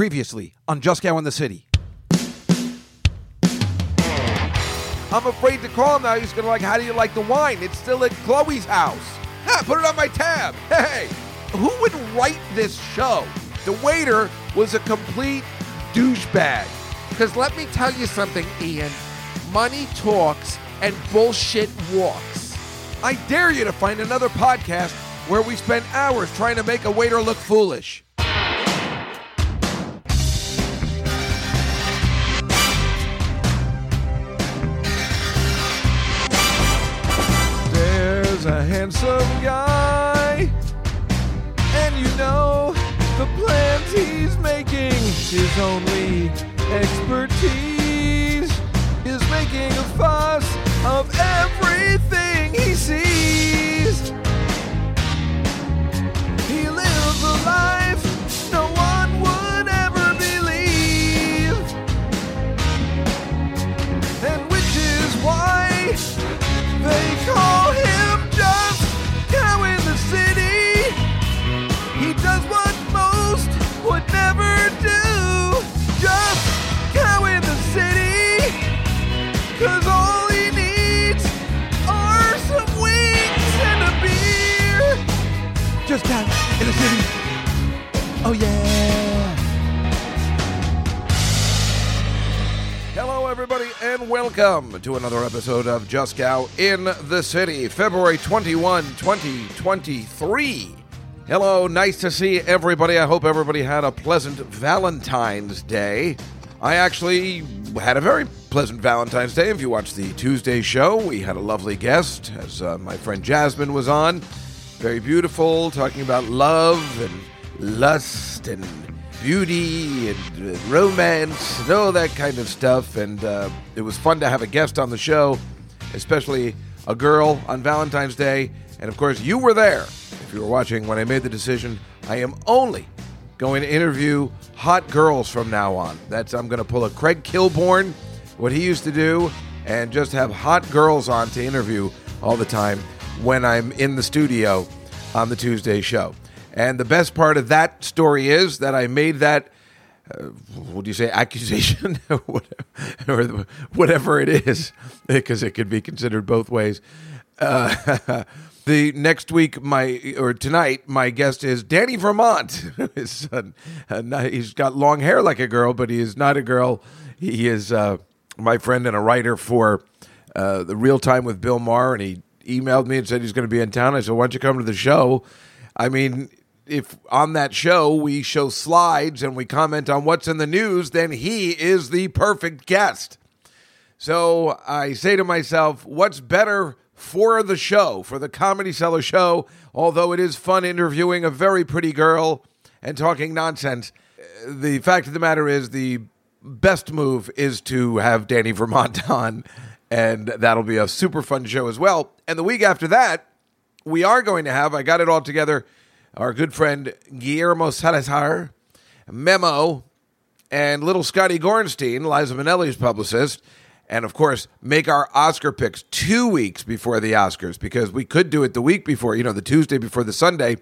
Previously on Juskow in the City. I'm afraid to call him now. He's gonna like, how do you like the wine? It's still at Chloe's house. Ha, put it on my tab. Hey, who would write this show? The waiter was a complete douchebag. Because let me tell you something, Ian. Money talks and bullshit walks. I dare you to find another podcast where we spend hours trying to make a waiter look foolish. Handsome guy, and you know the plans he's making. His only expertise is making a fuss of everything he sees. Juskow in the city. Oh yeah. Hello, everybody, and welcome to another episode of Juskow in the City, February 21, 2023. Hello, nice to see everybody. I hope everybody had a pleasant Valentine's Day. I actually had a very pleasant Valentine's Day. If you watched the Tuesday show, we had a lovely guest, as uh, my friend Jasmine was on. Very beautiful, talking about love and lust and beauty and romance and all that kind of stuff. And uh, it was fun to have a guest on the show, especially a girl on Valentine's Day. And of course, you were there. If you were watching when I made the decision, I am only going to interview hot girls from now on. That's I'm going to pull a Craig Kilborn, what he used to do, and just have hot girls on to interview all the time when I'm in the studio on the Tuesday show. And the best part of that story is that I made that, uh, what do you say, accusation, or whatever it is, because it could be considered both ways. Uh, the next week, my or tonight, my guest is Danny Vermont. His son, uh, he's got long hair like a girl, but he is not a girl. He is uh, my friend and a writer for uh, the Real Time with Bill Maher, and he emailed me and said he's going to be in town. I said, "Why don't you come to the show?" I mean, if on that show we show slides and we comment on what's in the news, then he is the perfect guest. So I say to myself, what's better for the show, for the Comedy Cellar show, although it is fun interviewing a very pretty girl and talking nonsense? The fact of the matter is, the best move is to have Danny Vermont on, and that'll be a super fun show as well. And the week after that, we are going to have, I got it all together, our good friend Guillermo Salazar, Memo, and little Scotty Gorenstein, Liza Minnelli's publicist, and of course, make our Oscar picks two weeks before the Oscars because we could do it the week before, you know, the Tuesday before the Sunday.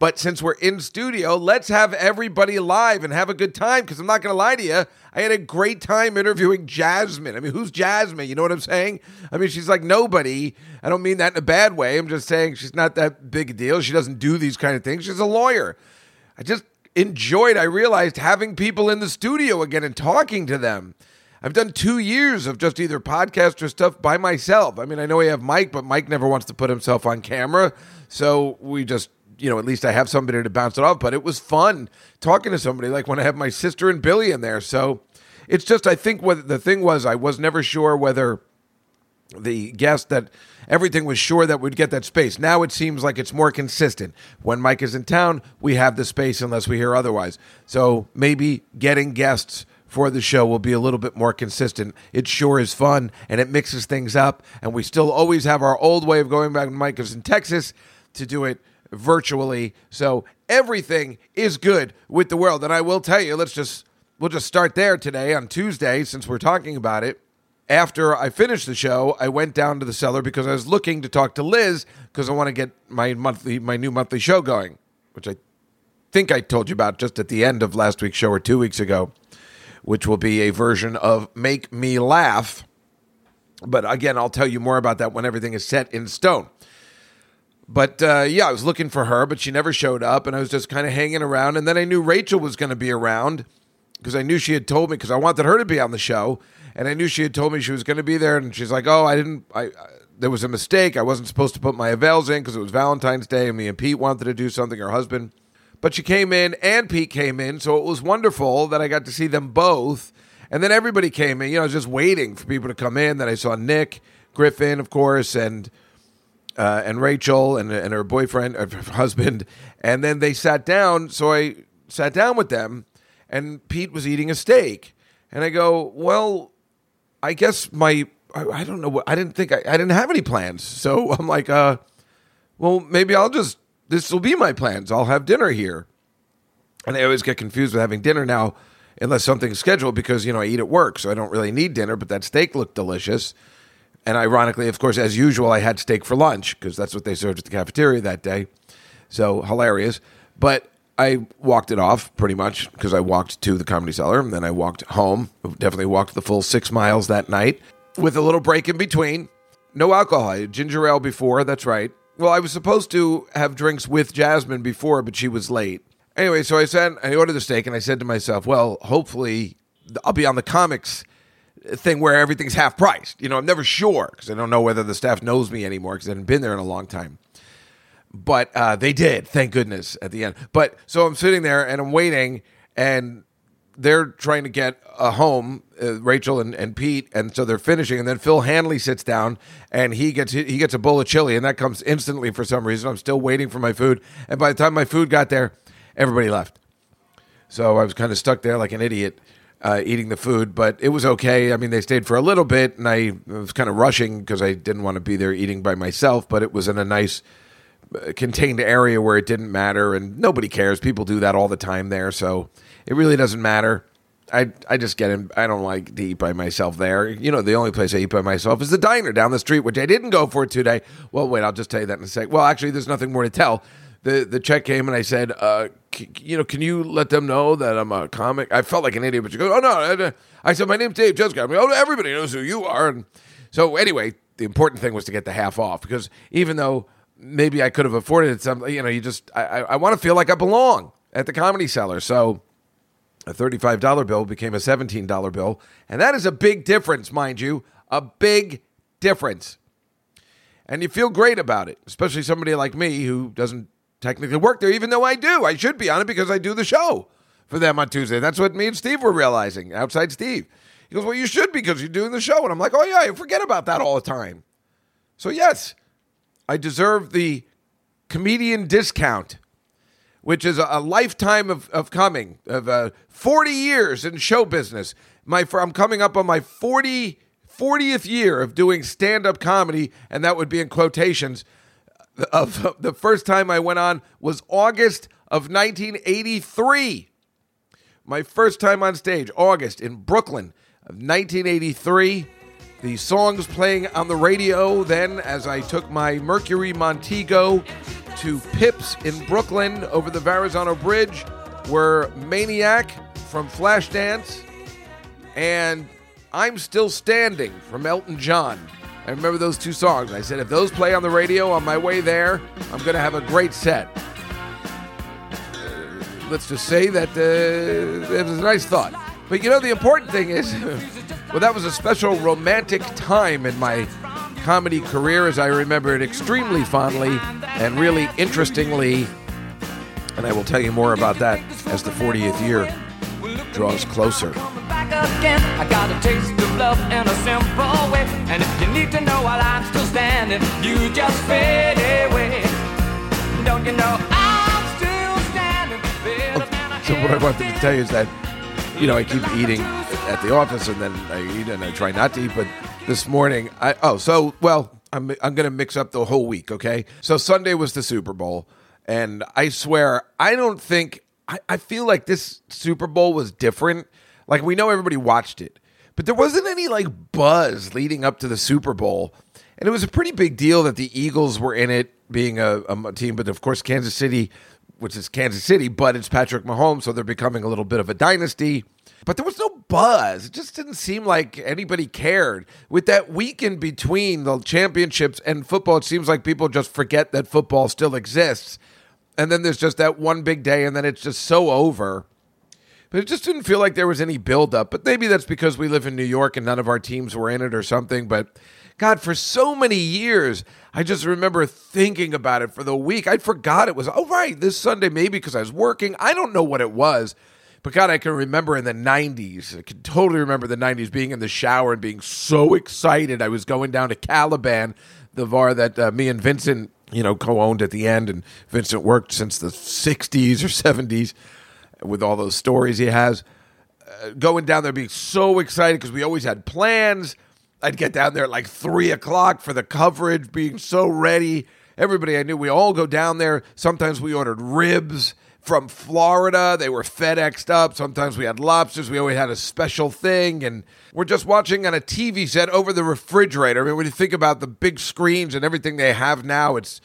But since we're in studio, let's have everybody live and have a good time because I'm not going to lie to you. I had a great time interviewing Jasmine. I mean, who's Jasmine? You know what I'm saying? I mean, she's like nobody. I don't mean that in a bad way. I'm just saying she's not that big a deal. She doesn't do these kind of things. She's a lawyer. I just enjoyed, I realized, having people in the studio again and talking to them. I've done two years of just either podcast or stuff by myself. I mean, I know we have Mike, but Mike never wants to put himself on camera. So we just, you know, at least I have somebody to bounce it off. But it was fun talking to somebody like when I have my sister and Billy in there. So it's just, I think what the thing was, I was never sure whether the guest that everything was sure that we'd get that space. Now it seems like it's more consistent. When Mike is in town, we have the space unless we hear otherwise. So maybe getting guests for the show will be a little bit more consistent. It sure is fun and it mixes things up. And we still always have our old way of going back when Mike is in Texas to do it virtually. So everything is good with the world. And I will tell you, let's just we'll just start there today on Tuesday since we're talking about it after I finished the show, I went down to the cellar because I was looking to talk to Liz because I want to get my monthly, my new monthly show going, which I think I told you about just at the end of last week's show or two weeks ago, which will be a version of Make Me Laugh. But again, I'll tell you more about that when everything is set in stone. But uh, yeah, I was looking for her, but she never showed up, and I was just kind of hanging around. And then I knew Rachel was going to be around because I knew she had told me because I wanted her to be on the show, and I knew she had told me she was going to be there. And she's like, "Oh, I didn't. I, I there was a mistake. I wasn't supposed to put my avails in because it was Valentine's Day, and me and Pete wanted to do something. Her husband, but she came in, and Pete came in, so it was wonderful that I got to see them both. And then everybody came in. You know, I was just waiting for people to come in. Then I saw Nick Griffin, of course, and uh, and Rachel and and her boyfriend, her husband, and then they sat down. So I sat down with them, and Pete was eating a steak, and I go, well, I guess my I, I don't know what I didn't think I, I didn't have any plans, so I'm like, uh, well, maybe I'll just this will be my plans. I'll have dinner here, and I always get confused with having dinner now. Unless something's scheduled, because you know I eat at work, so I don't really need dinner. But that steak looked delicious, and ironically, of course, as usual, I had steak for lunch because that's what they served at the cafeteria that day. So hilarious. But I walked it off pretty much because I walked to the comedy cellar and then I walked home. Definitely walked the full six miles that night with a little break in between. No alcohol. Ginger ale before. That's right. Well, I was supposed to have drinks with Jasmine before, but she was late. Anyway, so I said, I ordered the steak and I said to myself, well, hopefully I'll be on the comics thing where everything's half priced. You know, I'm never sure because I don't know whether the staff knows me anymore because I haven't been there in a long time. But uh, they did, thank goodness, at the end. But so I'm sitting there and I'm waiting, and they're trying to get a home, uh, Rachel and, and Pete, and so they're finishing. And then Phil Hanley sits down and he gets he gets a bowl of chili, and that comes instantly for some reason. I'm still waiting for my food, and by the time my food got there, everybody left. So I was kind of stuck there like an idiot uh, eating the food, but it was okay. I mean, they stayed for a little bit, and I was kind of rushing because I didn't want to be there eating by myself. But it was in a nice uh, contained area where it didn't matter, and nobody cares. People do that all the time there, so it really doesn't matter. I I just get in. I don't like to eat by myself there. You know, the only place I eat by myself is the diner down the street, which I didn't go for today. Well, wait, I'll just tell you that in a sec. Well, actually, there's nothing more to tell the the check came and I said, uh, c- you know, can you let them know that I'm a comic? I felt like an idiot, but you go, oh no. I said, my name's Dave Juskow. I mean, oh, everybody knows who you are. And so anyway, the important thing was to get the half off because even though maybe I could have afforded it, some, you know, you just I, I, I want to feel like I belong at the comedy cellar. So a $35 bill became a $17 bill. And that is a big difference, mind you, a big difference. And you feel great about it, especially somebody like me who doesn't technically work there, even though I do. I should be on it because I do the show for them on Tuesday. That's what me and Steve were realizing outside Steve. He goes, Well, you should because you're doing the show. And I'm like, Oh, yeah, I forget about that all the time. So, yes, I deserve the comedian discount, which is a, lifetime of, of coming, of uh, 40 years in show business. My, I'm coming up on my 40, 40th year of doing stand up comedy, and that would be in quotations of the first time I went on was August of 1983. My first time on stage, August in Brooklyn of 1983. The songs playing on the radio then as I took my Mercury Montego to Pips in Brooklyn over the Verrazano Bridge were Maniac from Flashdance and I'm Still Standing from Elton John. I remember those two songs. I said, if those play on the radio on my way there, I'm going to have a great set. Uh, let's just say that uh, it was a nice thought. But you know, the important thing is, well, that was a special romantic time in my comedy career, as I remember it extremely fondly and really interestingly. And I will tell you more about that as the 40th year draws closer again. I got a taste of love in a simple way. And if you need to know while I'm still standing, you just fade away. Don't you know I'm still standing? so what I wanted to tell you is that, you know, I keep eating at the office and then I eat and I try not to eat. But this morning, I oh so well. I'm I'm gonna mix up the whole week. Okay, so Sunday was the Super Bowl, and I swear I don't think I, I feel like this Super Bowl was different like we know everybody watched it, but there wasn't any like buzz leading up to the Super Bowl, and it was a pretty big deal that the Eagles were in it, being a, a team. But of course, Kansas City which is Kansas City, but it's Patrick Mahomes, so they're becoming a little bit of a dynasty. But there was no buzz. It just didn't seem like anybody cared. With that week in between the championships and football, it seems like people just forget that football still exists. And then there's just that one big day, and then it's just so over. But it just didn't feel like there was any buildup. But maybe that's because we live in New York and none of our teams were in it or something. But God, for so many years, I just remember thinking about it for the week. I forgot it was, oh, right, this Sunday, maybe because I was working. I don't know what it was. But God, I can remember in the 90s, I can totally remember the 90s being in the shower and being so excited. I was going down to Caliban, the bar that uh, me and Vincent, you know, co owned at the end. And Vincent worked since the 60s or 70s with all those stories he has. Uh, going down there being so excited because we always had plans. I'd get down there at like three o'clock for the coverage, being so ready. Everybody I knew, we all go down there. Sometimes we ordered ribs from Florida. They were FedExed up. Sometimes we had lobsters. We always had a special thing. And we're just watching on a TV set over the refrigerator. I mean, when you think about the big screens and everything they have now, it's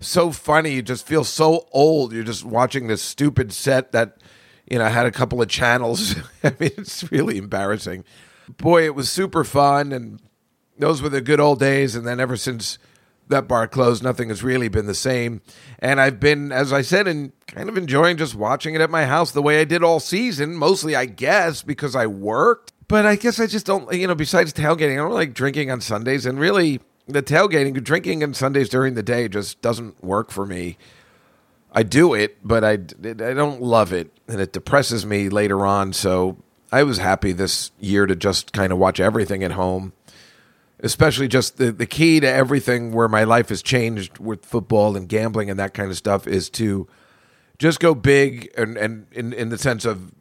so funny. You just feel so old. You're just watching this stupid set that, you know, had a couple of channels. I mean, it's really embarrassing. Boy, it was super fun. And those were the good old days. And then ever since that bar closed, nothing has really been the same. And I've been, as I said, and kind of enjoying just watching it at my house the way I did all season. Mostly, I guess, because I worked. But I guess I just don't, you know, besides tailgating, I don't like drinking on Sundays. And really, the tailgating, drinking on Sundays during the day just doesn't work for me. I do it, but I, I don't love it. And it depresses me later on. So I was happy this year to just kind of watch everything at home especially just the, the key to everything where my life has changed with football and gambling and that kind of stuff is to just go big and, and in, in the sense of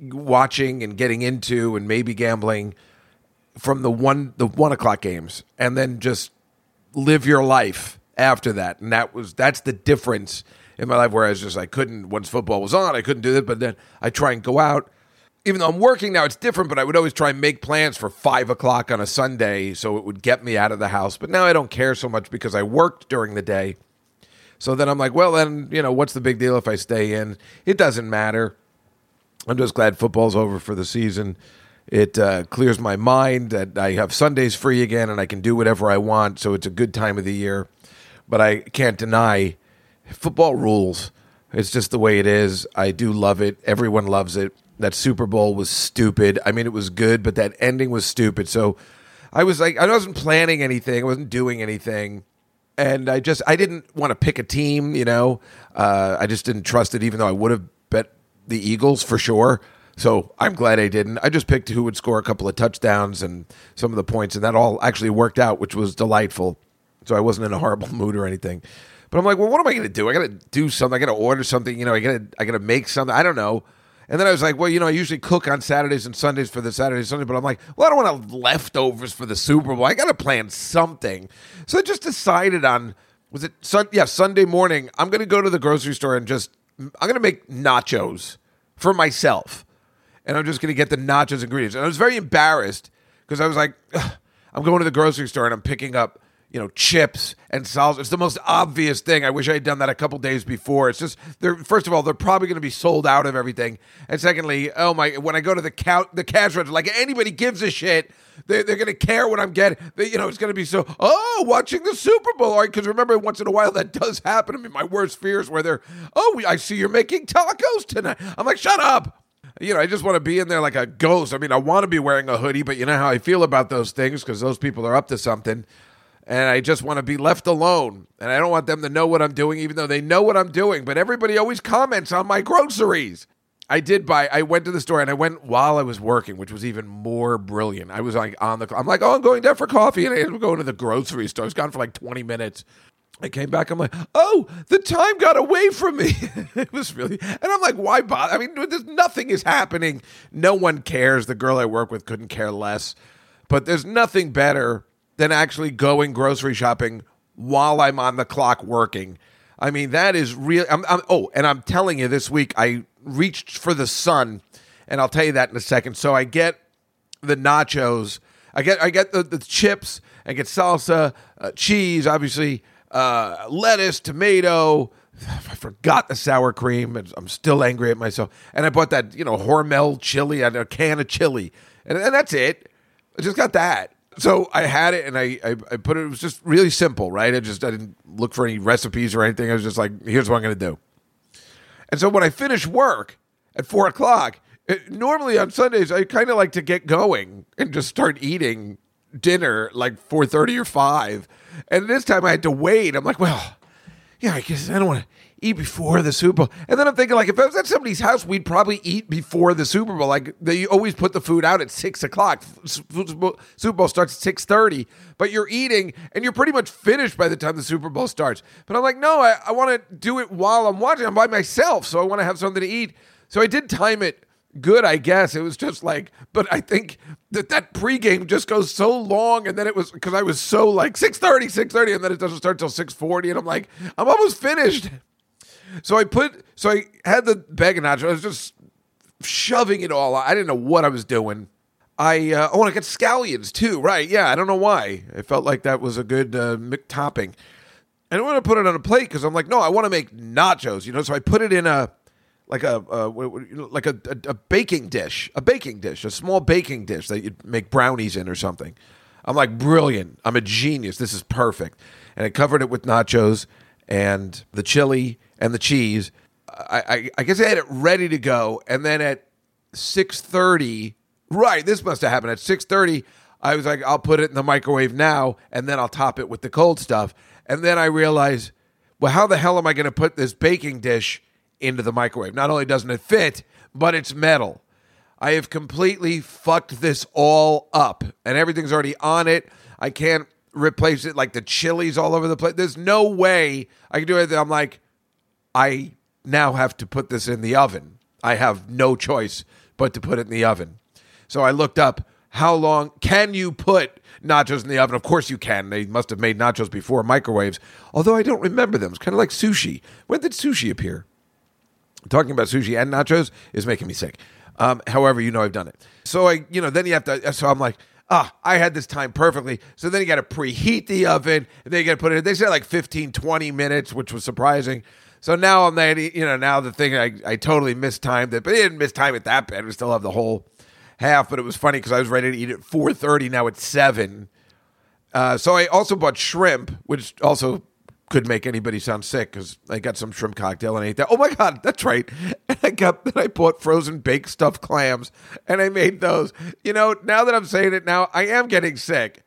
watching and getting into and maybe gambling from the one the one o'clock games and then just live your life after that and that was that's the difference in my life where I was just I couldn't once football was on I couldn't do that but then I try and go out even though I'm working now, it's different, but I would always try and make plans for five o'clock on a Sunday so it would get me out of the house. But now I don't care so much because I worked during the day. So then I'm like, well, then, you know, what's the big deal if I stay in? It doesn't matter. I'm just glad football's over for the season. It uh, clears my mind that I have Sundays free again and I can do whatever I want. So it's a good time of the year. But I can't deny football rules. It's just the way it is. I do love it. Everyone loves it that Super Bowl was stupid. I mean, it was good, but that ending was stupid. So I was like, I wasn't planning anything. I wasn't doing anything. And I just, I didn't want to pick a team, you know. Uh, I just didn't trust it, even though I would have bet the Eagles for sure. So I'm glad I didn't. I just picked who would score a couple of touchdowns and some of the points, and that all actually worked out, which was delightful. So I wasn't in a horrible mood or anything. But I'm like, well, what am I going to do? I got to do something. I got to order something. You know, I got to, I got to make something. I don't know. And then I was like, well, you know, I usually cook on Saturdays and Sundays for the Saturday Sunday, but I'm like, well, I don't want to leftovers for the Super Bowl. I got to plan something. So I just decided on was it sun? Yeah, Sunday morning. I'm going to go to the grocery store and just I'm going to make nachos for myself, and I'm just going to get the nachos ingredients. And I was very embarrassed because I was like, I'm going to the grocery store and I'm picking up you know, chips and salsa. It's the most obvious thing. I wish I had done that a couple days before. It's just they're first of all they're probably going to be sold out of everything, and secondly, oh my, when I go to the count the cash register, like anybody gives a shit. They, they're going to care what I'm getting. They, you know, it's going to be so. Oh, watching the Super Bowl, right? Because remember, once in a while that does happen. I mean, my worst fears where they're, oh, I see you're making tacos tonight. I'm like, shut up you know, I just want to be in there like a ghost. I mean, I want to be wearing a hoodie, but you know how I feel about those things because those people are up to something and I just want to be left alone. And I don't want them to know what I'm doing, even though they know what I'm doing. But everybody always comments on my groceries. I did buy. I went to the store and I went while I was working, which was even more brilliant. I was like on the. I'm like, oh, I'm going down for coffee, and I ended up going to the grocery store. I was gone for like 20 minutes. I came back. I'm like, oh, the time got away from me. it was really, and I'm like, why bother? I mean, there's nothing is happening. No one cares. The girl I work with couldn't care less. But there's nothing better than actually going grocery shopping while I'm on the clock working. I mean, that is real. I'm, I'm, oh, and I'm telling you, this week I reached for the sun, and I'll tell you that in a second. So I get the nachos, I get I get the, the chips, I get salsa, uh, cheese, obviously, uh, lettuce, tomato, I forgot the sour cream, I'm still angry at myself. And I bought that, you know, Hormel chili, and a can of chili, and, and that's it. I just got that. So I had it, and I, I, I put it. It was just really simple, right? I just I didn't look for any recipes or anything. I was just like, here's what I'm to do. And so when I finish work at four o'clock, it, normally on Sundays I kind of like to get going and just start eating dinner like four thirty or five. And this time I had to wait. I'm like, well, yeah, I guess I don't want to eat before the Super Bowl. And then I'm thinking, like, if I was at somebody's house, we'd probably eat before the Super Bowl. Like, they always put the food out at six o'clock. Super Bowl starts at six thirty, but you're eating and you're pretty much finished by the time the Super Bowl starts. But I'm like, no, I, I want to do it while I'm watching. I'm by myself, so I want to have something to eat. So I did time it good, I guess. It was just like, but I think that that pregame just goes so long, and then it was because I was so like 6.30, 6.30, and then it doesn't start till 6.40, and I'm like, I'm almost finished. So I put, so I had the bag of nachos. I was just shoving it all. I didn't know what I was doing. I uh, oh, and I got scallions too. Right? Yeah, I don't know why. I felt like that was a good uh, topping. I don't want to put it on a plate because I'm like, no, I want to make nachos. You know, so I put it in a like a uh, like a, a, a baking dish, a baking dish, a small baking dish that you'd make brownies in or something. I'm like, brilliant. I'm a genius. This is perfect. And I covered it with nachos and the chili and the cheese. I, I, I guess I had it ready to go, and then at six thirty, right? This must have happened at six thirty. I was like, I'll put it in the microwave now, and then I'll top it with the cold stuff. And then I realized, well, how the hell am I going to put this baking dish into the microwave? Not only doesn't it fit, but it's metal. I have completely fucked this all up, and everything's already on it. I can't replace it like the chilies all over the place. There's no way I can do it. I'm like, I now have to put this in the oven. I have no choice but to put it in the oven. So I looked up how long can you put nachos in the oven? Of course you can. They must have made nachos before microwaves, although I don't remember them. It's kind of like sushi. When did sushi appear? Talking about sushi and nachos is making me sick. Um, however, you know I've done it. So I, you know, then you have to. So I'm like, ah, I had this time perfectly. So then you got to preheat the oven. And then you got to put it. They said like 15, 20 minutes, which was surprising. So now I'm there, you know, now the thing I, I totally mistimed it, but I didn't mistime it that bad. We still have the whole half, but it was funny because I was ready to eat at 4.30. Now it's 7. Uh, so I also bought shrimp, which also could make anybody sound sick because I got some shrimp cocktail and I ate that. Oh my god, that's right. And I got then I bought frozen baked stuffed clams and I made those. You know, now that I'm saying it now, I am getting sick.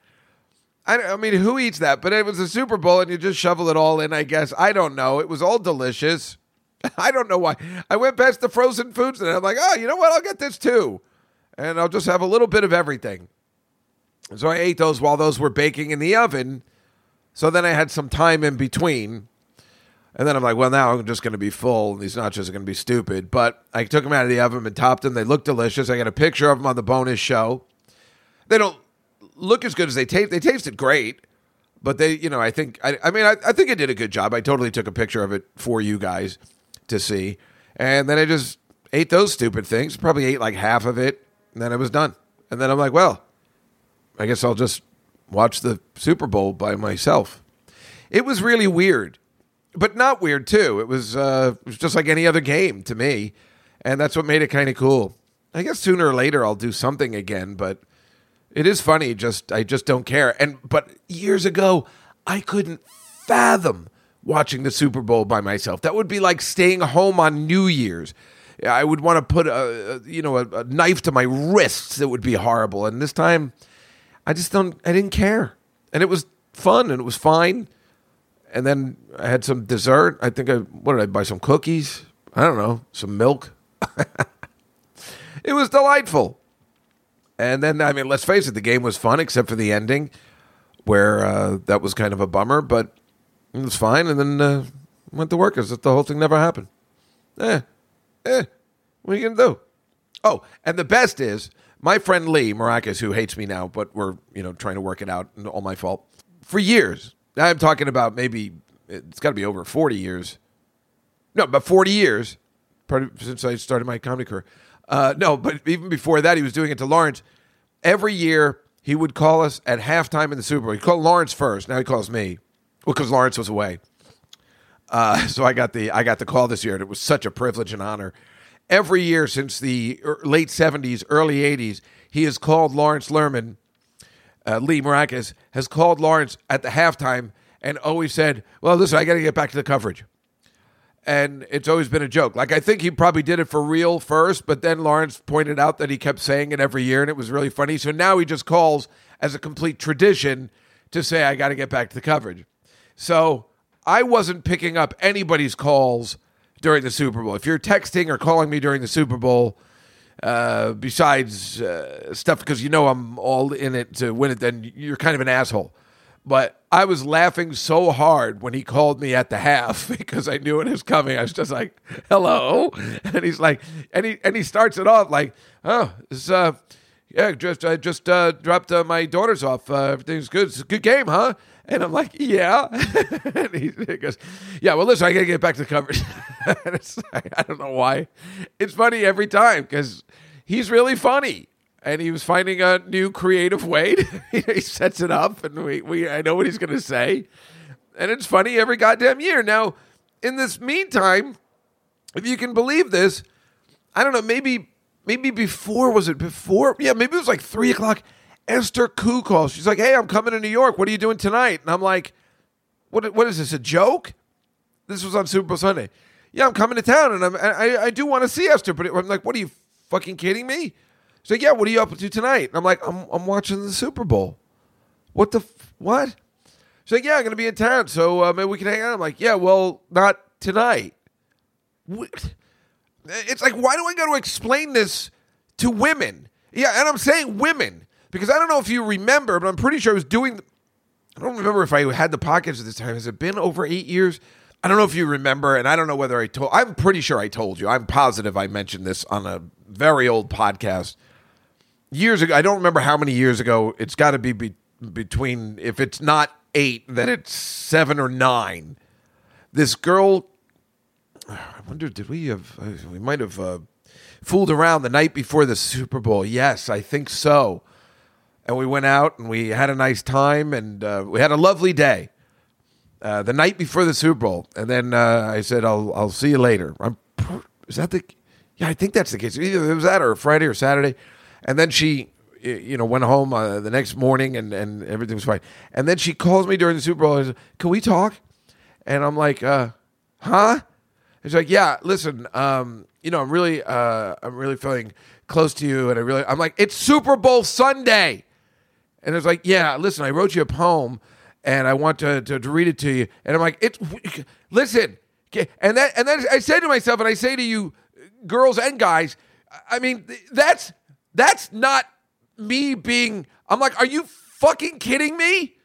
I, I mean, who eats that? But it was a Super Bowl, and you just shovel it all in. I guess I don't know. It was all delicious. I don't know why. I went past the frozen foods, and I'm like, oh, you know what? I'll get this too, and I'll just have a little bit of everything. So I ate those while those were baking in the oven. So then I had some time in between. And then I'm like, well, now I'm just going to be full, and these nachos are going to be stupid. But I took them out of the oven and topped them. They look delicious. I got a picture of them on the bonus show. They don't look as good as they taste. They tasted great, but they, you know, I think, I, I mean, I, I think I did a good job. I totally took a picture of it for you guys to see, and then I just ate those stupid things. Probably ate like half of it, and then I was done. And then I'm like, well, I guess I'll just watch the Super Bowl by myself. It was really weird, but not weird too. It was, uh, it was just like any other game to me, and that's what made it kind of cool. I guess sooner or later I'll do something again, but it is funny. Just I just don't care. And but years ago, I couldn't fathom watching the Super Bowl by myself. That would be like staying home on New Year's. I would want to put a, a you know a, a, knife to my wrists. It would be horrible. And this time, I just don't. I didn't care, and it was fun and it was fine. And then I had some dessert. I think I what did I buy? Some cookies. I don't know. Some milk. it was delightful. And then, I mean, let's face it, the game was fun except for the ending, where uh, that was kind of a bummer, but it was fine. And then uh, went to work as if the whole thing never happened. Eh, eh, what are you going to do? Oh, and the best is my friend Lee Maracas, who hates me now, but we're, you know, trying to work it out, and all my fault. For years, I'm talking about maybe, it's got to be over 40 years. No, but 40 years since I started my comedy career. Uh, no, but even before that, he was doing it to Lawrence. Every year, he would call us at halftime in the Super Bowl. He called Lawrence first. Now he calls me. Well, because Lawrence was away. Uh, so I got the I got the call this year, and it was such a privilege and honor. Every year since the late '70s, early '80s, he has called Lawrence Lerman. Uh, Lee Maracus has called Lawrence at the halftime and always said, "Well, listen, I got to get back to the coverage." And it's always been a joke. Like I think he probably did it for real first, but then Lawrence pointed out that he kept saying it every year, and it was really funny. So now he just calls as a complete tradition to say, "I got to get back to the coverage." So I wasn't picking up anybody's calls during the Super Bowl. If you're texting or calling me during the Super Bowl, uh, besides uh, stuff because you know I'm all in it to win it, then you're kind of an asshole. But I was laughing so hard when he called me at the half because I knew it was coming. I was just like, "Hello," and he's like, and he and he starts it off like, "Oh, this, uh, yeah, just I just uh, dropped uh, my daughters off. Uh, everything's good. It's a good game, huh?" And I'm like, yeah. and he, goes, yeah, well, listen, I got to get back to the coverage. I don't know why. It's funny every time because he's really funny. And he was finding a new creative way. To, he sets it up, and we, we I know what he's going to say. And it's funny every goddamn year. Now, in this meantime, if you can believe this, I don't know, maybe maybe before was it before? Yeah, maybe it was like three o'clock Esther Koo calls. She's like, "Hey, I'm coming to New York. What are you doing tonight?" And I'm like, "What? What is this? A joke?" This was on Super Bowl Sunday. Yeah, I'm coming to town, and I'm, I I do want to see Esther, but I'm like, "What are you fucking kidding me?" She's like, "Yeah, what are you up to tonight?" And I'm like, "I'm I'm watching the Super Bowl." What the f- what? She's like, "Yeah, I'm gonna be in town, so uh, maybe we can hang out." I'm like, "Yeah, well, not tonight." It's like, why do I got to explain this to women? Yeah, and I'm saying women because I don't know if you remember, but I'm pretty sure I was doing. I don't remember if I had the podcast at this time. Has it been over eight years? I don't know if you remember, and I don't know whether I told. I'm pretty sure I told you. I'm positive I mentioned this on a very old podcast years ago. I don't remember how many years ago. It's got to be, be between. If it's not eight, then it's seven or nine. This girl. I wonder. Did we have? We might have uh, fooled around the night before the Super Bowl. Yes, I think so and we went out and we had a nice time and uh, we had a lovely day. Uh, the night before the Super Bowl, and then uh, I said, "I'll I'll see you later." I'm, is that the? Yeah, I think that's the case. Either it was that or Friday or Saturday, and then she, you know, went home uh, the next morning and and everything was fine. And then she calls me during the Super Bowl. And says, Can we talk? And I'm like, uh, "Huh?" She's like, "Yeah, listen, um, you know, I'm really, uh, I'm really feeling close to you, and I really, I'm like, it's Super Bowl Sunday." And it's like, yeah, listen, I wrote you a poem and I want to, to, to read it to you. And I'm like, it's listen. And that and then I say to myself, and I say to you, girls and guys, I mean, that's that's not me being. I'm like, are you fucking kidding me?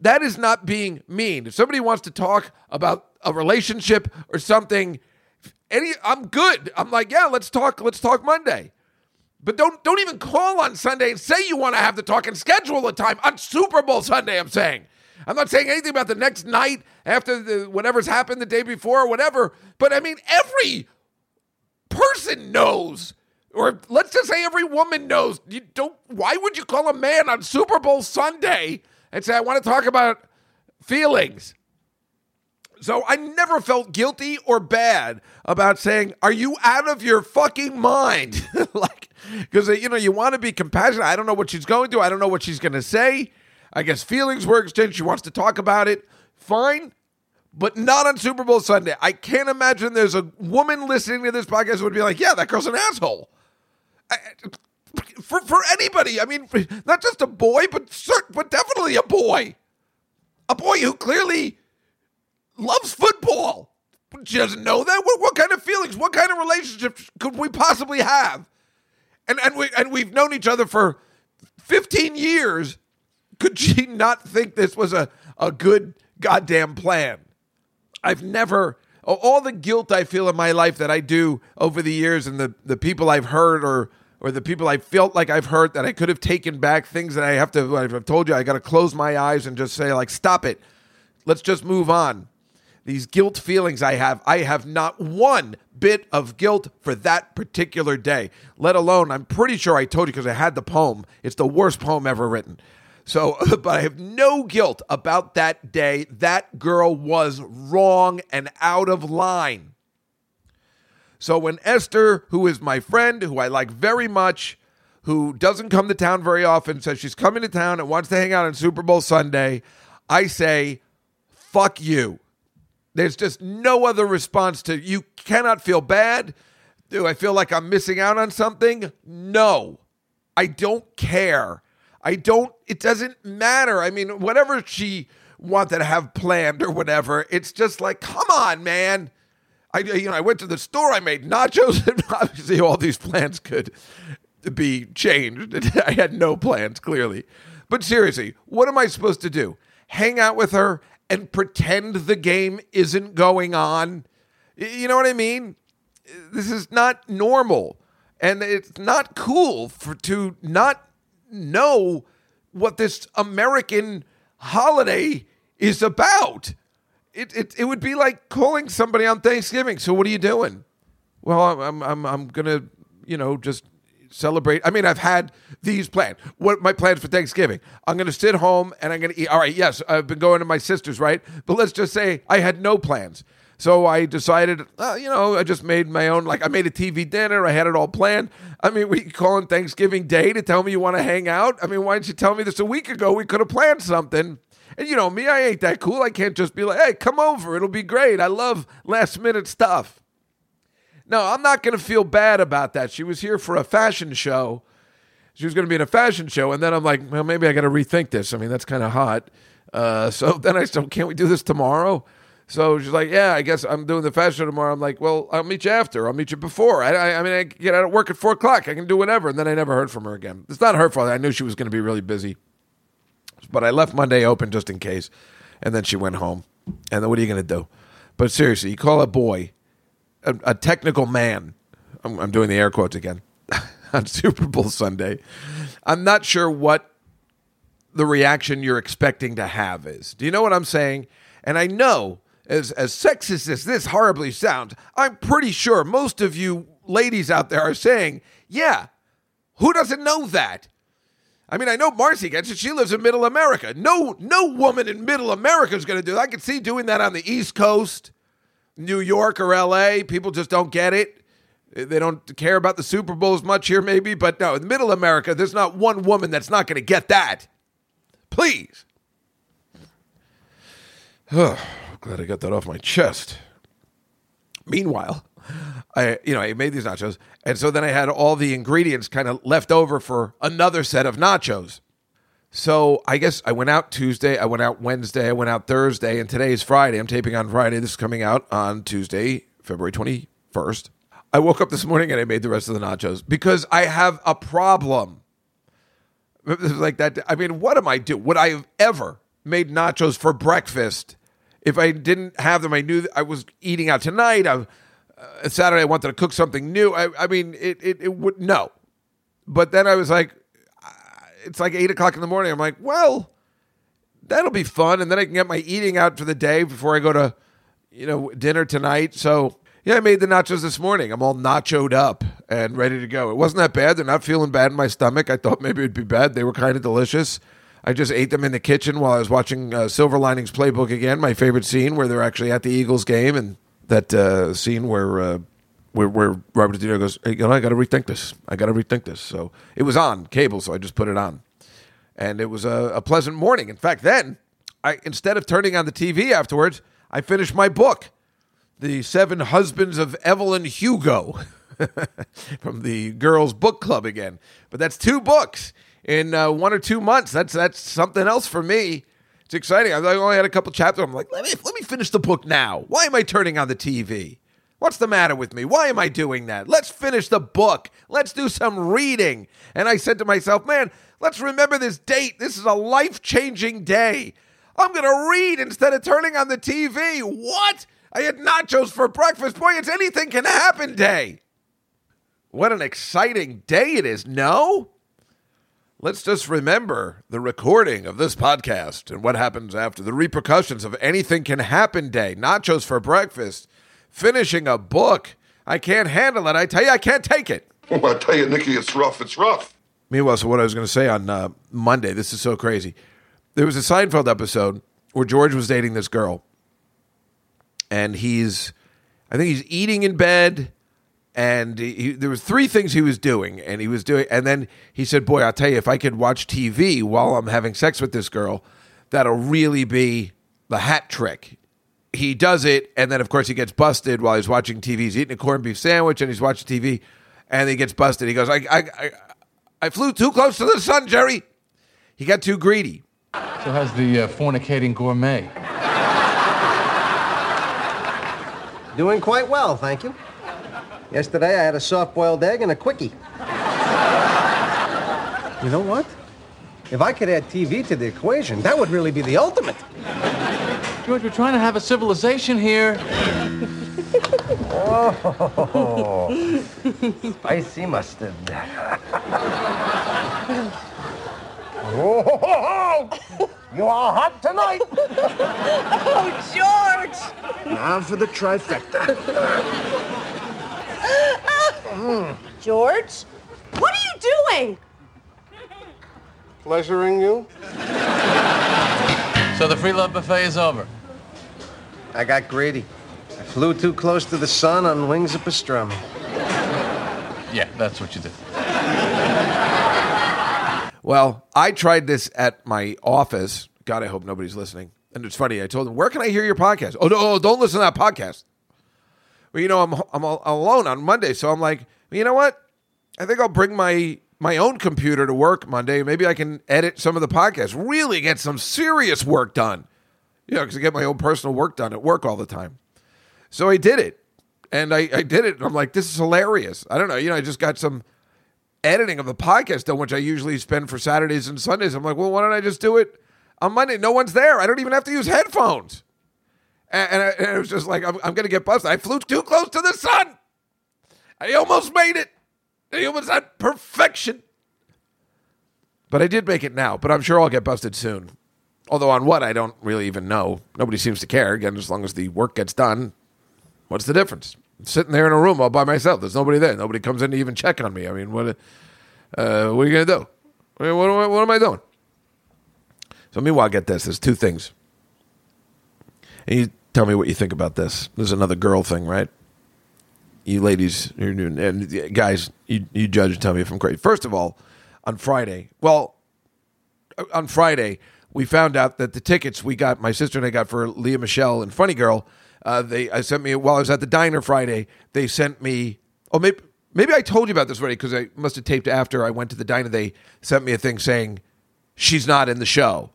That is not being mean. If somebody wants to talk about a relationship or something, any I'm good. I'm like, yeah, let's talk. Let's talk Monday. But don't don't even call on Sunday and say you want to have the talk and schedule a time on Super Bowl Sunday. I'm saying. I'm not saying anything about the next night after the whatever's happened the day before or whatever. But I mean, every person knows, or let's just say every woman knows. You don't. Why would you call a man on Super Bowl Sunday and say I want to talk about feelings? So I never felt guilty or bad about saying, "Are you out of your fucking mind?" like because you know you want to be compassionate. I don't know what she's going through I don't know what she's going to say. I guess feelings were exchanged. She wants to talk about it. Fine, but not on Super Bowl Sunday. I can't imagine there's a woman listening to this podcast would be like, "Yeah, that girl's an asshole." For for anybody, I mean, not just a boy, but but definitely a boy, a boy who clearly loves football. She doesn't know that. What, what kind of feelings, what kind of relationship could we possibly have? And and we and we've known each other for 15 years. Could she not think this was a, a good goddamn plan? I've never all the guilt I feel in my life that I do over the years and the, the people I've heard or or the people I felt like I've hurt that I could have taken back, things that I have to I've told you I gotta close my eyes and just say, like, stop it. Let's just move on these guilt feelings I have, I have not one bit of guilt for that particular day, let alone, I'm pretty sure I told you because I had the poem. It's the worst poem ever written. So, but I have no guilt about that day. That girl was wrong and out of line. So when Esther, who is my friend, who I like very much, who doesn't come to town very often, says she's coming to town and wants to hang out on Super Bowl Sunday, I say, fuck you. There's just no other response to you cannot feel bad. Do I feel like I'm missing out on something? No. I don't care. I don't, it doesn't matter. I mean, whatever she wanted to have planned or whatever, it's just like, come on, man. I, you know, I went to the store, I made nachos, and obviously all these plans could be changed. I had no plans, clearly. But seriously, what am I supposed to do? Hang out with her and pretend the game isn't going on? You know what I mean? This is not normal. And it's not cool for to not know what this American holiday is about. It, it, it would be like calling somebody on Thanksgiving. So what are you doing? Well, I'm I'm I'm gonna you know just celebrate. I mean, I've had these planned. What my plans for Thanksgiving? I'm going to sit home and I'm going to eat. All right, yes, I've been going to my sister's, right? But let's just say I had no plans. So I decided, uh, you know, I just made my own. Like I made a TV dinner. I had it all planned. I mean, we calling Thanksgiving Day to tell me you want to hang out. I mean, why didn't you tell me this a week ago? We could have planned something. And you know me, I ain't that cool. I can't just be like, hey, come over. It'll be great. I love last minute stuff. No, I'm not going to feel bad about that. She was here for a fashion show. She was going to be in a fashion show. And then I'm like, well, maybe I got to rethink this. I mean, that's kind of hot. Uh, so then I said, can't we do this tomorrow? So she's like, yeah, I guess I'm doing the fashion show tomorrow. I'm like, well, I'll meet you after. I'll meet you before. I, I, I mean, I get out of work at four o'clock. I can do whatever. And then I never heard from her again. It's not her fault. I knew she was going to be really busy. But I left Monday open just in case. And then she went home. And then what are you going to do? But seriously, you call a boy a, a technical man. I'm, I'm doing the air quotes again on Super Bowl Sunday. I'm not sure what the reaction you're expecting to have is. Do you know what I'm saying? And I know, as as sexist as this horribly sounds, I'm pretty sure most of you ladies out there are saying, "Yeah, who doesn't know that?" I mean, I know Marcy gets it. She lives in Middle America. No, no woman in Middle America is going to do. I can see doing that on the East Coast. New York or LA, people just don't get it. They don't care about the Super Bowl as much here, maybe. But no, in middle America, there's not one woman that's not going to get that. Please. Oh, glad I got that off my chest. Meanwhile, I you know I made these nachos, and so then I had all the ingredients kind of left over for another set of nachos. So I guess I went out Tuesday, I went out Wednesday, I went out Thursday, and today is Friday. I'm taping on Friday. This is coming out on Tuesday, February 21st. I woke up this morning and I made the rest of the nachos because I have a problem. Like that. I mean, what am I doing? Would I have ever made nachos for breakfast if I didn't have them? I knew I was eating out tonight. I, uh, Saturday, I wanted to cook something new. I, I mean, it, it, it would, no. But then I was like, it's like eight o'clock in the morning. I'm like, well, that'll be fun, and then I can get my eating out for the day before I go to, you know, dinner tonight. So yeah, I made the nachos this morning. I'm all nachoed up and ready to go. It wasn't that bad. They're not feeling bad in my stomach. I thought maybe it'd be bad. They were kind of delicious. I just ate them in the kitchen while I was watching uh, Silver Linings Playbook again. My favorite scene where they're actually at the Eagles game, and that uh, scene where. Uh, where, where Robert De Niro goes, hey, you know, I got to rethink this. I got to rethink this. So it was on cable, so I just put it on, and it was a, a pleasant morning. In fact, then I instead of turning on the TV afterwards, I finished my book, The Seven Husbands of Evelyn Hugo, from the Girls Book Club again. But that's two books in uh, one or two months. That's that's something else for me. It's exciting. I only had a couple chapters. I'm like, let me let me finish the book now. Why am I turning on the TV? What's the matter with me? Why am I doing that? Let's finish the book. Let's do some reading. And I said to myself, man, let's remember this date. This is a life changing day. I'm going to read instead of turning on the TV. What? I had nachos for breakfast. Boy, it's anything can happen day. What an exciting day it is, no? Let's just remember the recording of this podcast and what happens after the repercussions of anything can happen day. Nachos for breakfast finishing a book. I can't handle it. I tell you, I can't take it. Well, I tell you, Nikki, it's rough. It's rough. Meanwhile, so what I was going to say on uh, Monday, this is so crazy. There was a Seinfeld episode where George was dating this girl, and he's, I think he's eating in bed, and he, he- there was three things he was doing, and he was doing, and then he said, "Boy, I'll tell you, if I could watch TV while I'm having sex with this girl, that'll really be the hat trick." He does it, and then of course he gets busted while he's watching TV. He's eating a corned beef sandwich, and he's watching TV, and he gets busted. He goes, "I, I, I, I flew too close to the sun, Jerry." He got too greedy. So how's the uh, fornicating gourmet? Doing quite well, thank you. Yesterday I had a soft-boiled egg and a quickie. You know what? If I could add TV to the equation, that would really be the ultimate. George, we're trying to have a civilization here. Oh, spicy mustard. oh, you are hot tonight. Oh, George! Now for the trifecta. George? What are you doing? Pleasuring you? So the free love buffet is over. I got greedy. I flew too close to the sun on wings of pastrami. Yeah, that's what you did. Well, I tried this at my office. God, I hope nobody's listening. And it's funny. I told them, "Where can I hear your podcast?" Oh no, oh, don't listen to that podcast. Well, you know, I'm I'm al- alone on Monday, so I'm like, you know what? I think I'll bring my my own computer to work Monday. Maybe I can edit some of the podcasts. Really get some serious work done. You know, because I get my own personal work done at work all the time. So I did it, and I, I did it. And I'm like, this is hilarious. I don't know. You know, I just got some editing of the podcast done, which I usually spend for Saturdays and Sundays. I'm like, well, why don't I just do it on Monday? No one's there. I don't even have to use headphones. And, I, and it was just like, I'm, I'm going to get busted. I flew too close to the sun. I almost made it. I almost had perfection. But I did make it now, but I'm sure I'll get busted soon. Although on what, I don't really even know. Nobody seems to care. Again, as long as the work gets done, what's the difference? I'm sitting there in a room all by myself. There's nobody there. Nobody comes in to even check on me. I mean, what? Uh, what are you gonna do? I what, am I- what am I doing? So meanwhile, get this. There's two things, and you tell me what you think about this. There's another girl thing, right? You ladies and guys, you, you judge and tell me if I'm crazy. First of all, on Friday, well, on Friday, we found out that the tickets we got, my sister and I got for Lea Michele and Funny Girl, uh, they I sent me while I was at the diner Friday. They sent me. Oh, maybe maybe I told you about this already because I must have taped after I went to the diner. They sent me a thing saying she's not in the show,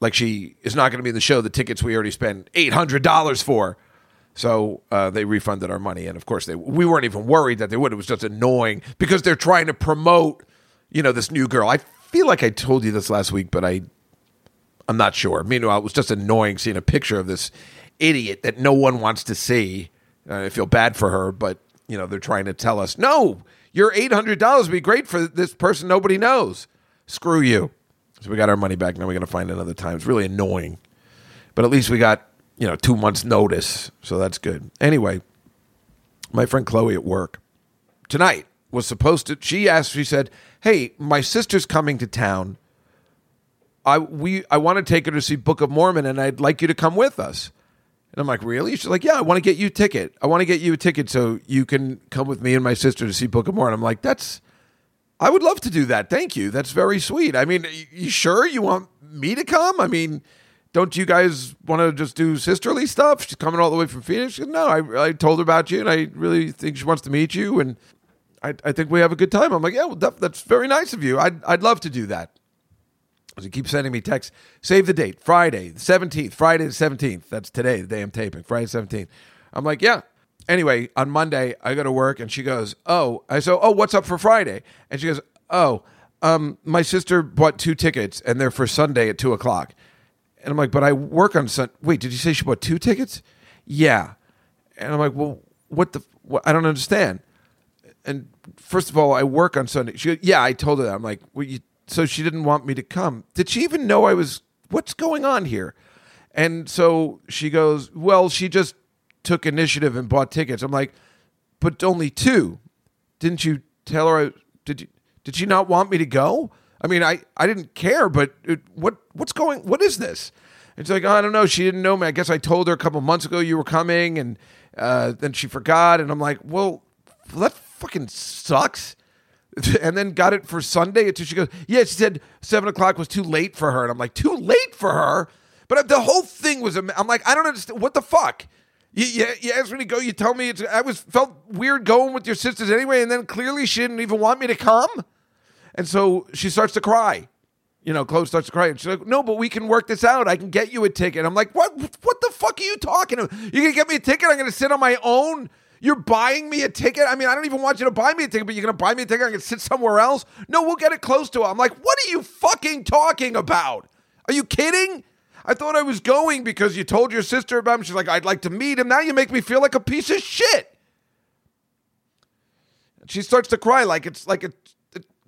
like she is not going to be in the show. The tickets we already spent eight hundred dollars for. So uh, they refunded our money, and of course they. We weren't even worried that they would. It was just annoying because they're trying to promote, you know, this new girl. I feel like I told you this last week, but I I'm not sure. Meanwhile, it was just annoying seeing a picture of this idiot that no one wants to see. Uh, I feel bad for her, but you know they're trying to tell us, no, your eight hundred dollars would be great for this person nobody knows. Screw you. So we got our money back. Now we got to find another time. It's really annoying, but at least we got you know two months notice, so that's good. Anyway, my friend Chloe at work tonight was supposed to. She asked. She said, "Hey, my sister's coming to town." I we I want to take her to see Book of Mormon, and I'd like you to come with us. And I'm like, really? She's like, yeah, I want to get you a ticket. I want to get you a ticket so you can come with me and my sister to see Book of Mormon. I'm like, that's, I would love to do that. Thank you. That's very sweet. I mean, you sure you want me to come? I mean, don't you guys want to just do sisterly stuff? She's coming all the way from Phoenix. She said, no, I, I told her about you, and I really think she wants to meet you, and I, I think we have a good time. I'm like, yeah, well, that, that's very nice of you. I'd, I'd love to do that. So keeps sending me texts. Save the date, Friday, the 17th, Friday the 17th. That's today, the day I'm taping, Friday the 17th. I'm like, yeah. Anyway, on Monday, I go to work and she goes, oh, I said, oh, what's up for Friday? And she goes, oh, um, my sister bought two tickets and they're for Sunday at two o'clock. And I'm like, but I work on Sun. Wait, did you say she bought two tickets? Yeah. And I'm like, well, what the? What? I don't understand. And first of all, I work on Sunday. She, goes, yeah, I told her that. I'm like, well, you, so she didn't want me to come. Did she even know I was? What's going on here? And so she goes, well, she just took initiative and bought tickets. I'm like, but only two. Didn't you tell her? I, did you? Did she not want me to go? I mean, I, I didn't care, but it, what what's going? What is this? It's like oh, I don't know. She didn't know me. I guess I told her a couple months ago you were coming, and uh, then she forgot. And I'm like, well, that fucking sucks. And then got it for Sunday until she goes, yeah. She said seven o'clock was too late for her, and I'm like, too late for her. But the whole thing was, I'm like, I don't understand. What the fuck? You, you, you asked me to go. You tell me it's. I was felt weird going with your sisters anyway, and then clearly she didn't even want me to come. And so she starts to cry. You know, Chloe starts to cry. And she's like, no, but we can work this out. I can get you a ticket. I'm like, what What the fuck are you talking about? Going to get me a ticket? I'm going to sit on my own? You're buying me a ticket? I mean, I don't even want you to buy me a ticket, but you're going to buy me a ticket? Going to sit somewhere else? No, we'll get it close to it. I'm like, what are you fucking talking about? Are you kidding? I thought I was going because you told your sister about him. She's like, I'd like to meet him. Now you make me feel like a piece of shit. She starts to cry like it's like it's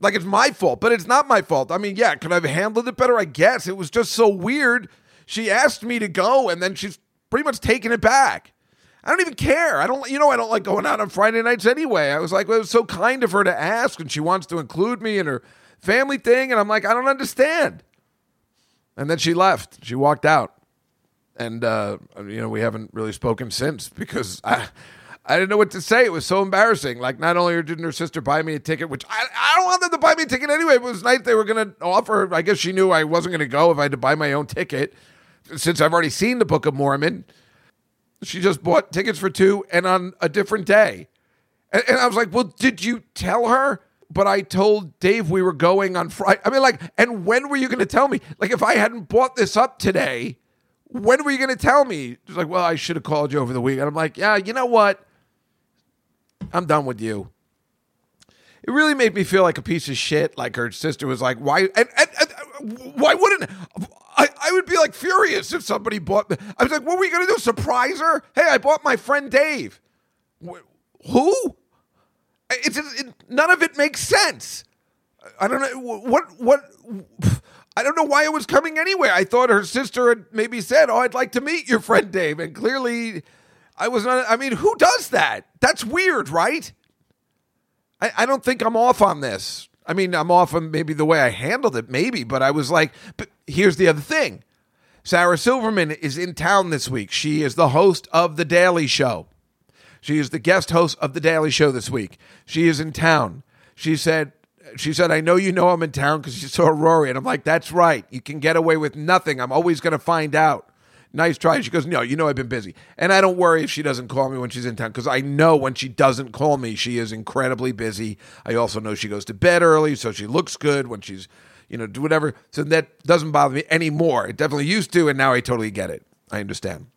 like it's my fault, but it's not my fault. I mean, yeah, could I have handled it better? I guess it was just so weird. She asked me to go, and then she's pretty much taking it back. I don't even care. I don't, you know, I don't like going out on Friday nights anyway. I was like, well, it was so kind of her to ask, and she wants to include me in her family thing, and I'm like, I don't understand. And then she left. She walked out, and uh, you know, we haven't really spoken since because I. I didn't know what to say. It was so embarrassing. Like, not only didn't her sister buy me a ticket, which I, I don't want them to buy me a ticket anyway. It was nice they were going to offer. I guess she knew I wasn't going to go if I had to buy my own ticket, since I've already seen the Book of Mormon. She just bought tickets for two and on a different day. And, and I was like, well, did you tell her? But I told Dave we were going on Friday. I mean, like, and when were you going to tell me? Like, if I hadn't bought this up today, when were you going to tell me? She's like, well, I should have called you over the weekend. I'm like, yeah, you know what? I'm done with you. It really made me feel like a piece of shit. Like her sister was like, "Why? And, and, and uh, why wouldn't I? I would be like furious if somebody bought." I was like, "What were we gonna do? Surprise her? Hey, I bought my friend Dave. Wh- who? It's it, none of it makes sense. I don't know what what. I don't know why it was coming anywhere. I thought her sister had maybe said, "Oh, I'd like to meet your friend Dave," and clearly, I was not. I mean, who does that? That's weird, right? I, I don't think I'm off on this. I mean, I'm off on maybe the way I handled it, maybe, but I was like, but here's the other thing. Sarah Silverman is in town this week. She is the host of The Daily Show. She is the guest host of The Daily Show this week. She is in town. She said, she said, I know you know I'm in town because you saw Rory. And I'm like, that's right. You can get away with nothing. I'm always going to find out. Nice try. She goes, No, you know I've been busy. And I don't worry if she doesn't call me when she's in town because I know when she doesn't call me, she is incredibly busy. I also know she goes to bed early, so she looks good when she's, you know, do whatever. So that doesn't bother me anymore. It definitely used to, and now I totally get it. I understand.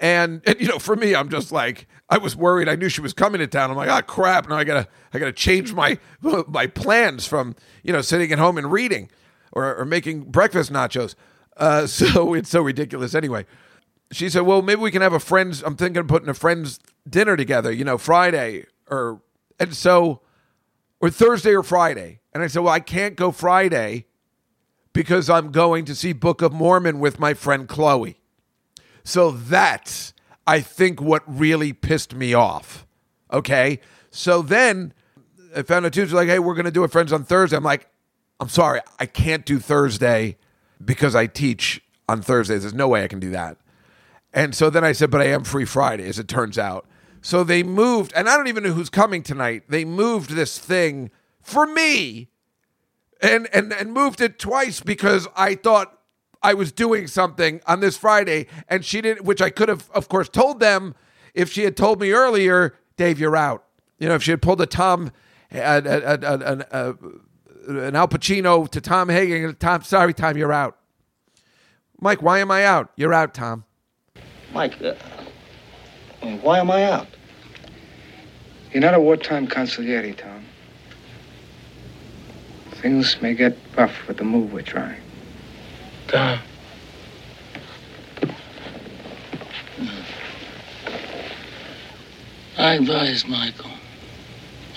And, and you know, for me, I'm just like I was worried. I knew she was coming to town. I'm like, oh crap! Now I gotta I gotta change my my plans from you know sitting at home and reading or, or making breakfast nachos. Uh, so it's so ridiculous. Anyway, she said, well, maybe we can have a friends. I'm thinking of putting a friends dinner together. You know, Friday or and so or Thursday or Friday. And I said, well, I can't go Friday because I'm going to see Book of Mormon with my friend Chloe. So that's, I think, what really pissed me off. Okay. So then I found out Tuesday, like, hey, we're going to do a friends on Thursday. I'm like, I'm sorry, I can't do Thursday because I teach on Thursdays. There's no way I can do that. And so then I said, but I am free Friday, as it turns out. So they moved, and I don't even know who's coming tonight. They moved this thing for me and, and, and moved it twice because I thought I was doing something on this Friday, and she didn't, which I could have, of course, told them if she had told me earlier, Dave, you're out. You know, if she had pulled a Tom, a, a, a, an Al Pacino to Tom Hagen, Tom, sorry, Tom, you're out. Mike, why am I out? You're out, Tom. Mike, uh, why am I out? You're not a wartime consigliere, Tom. Things may get rough with the move we're trying. Tom. I advise, Michael.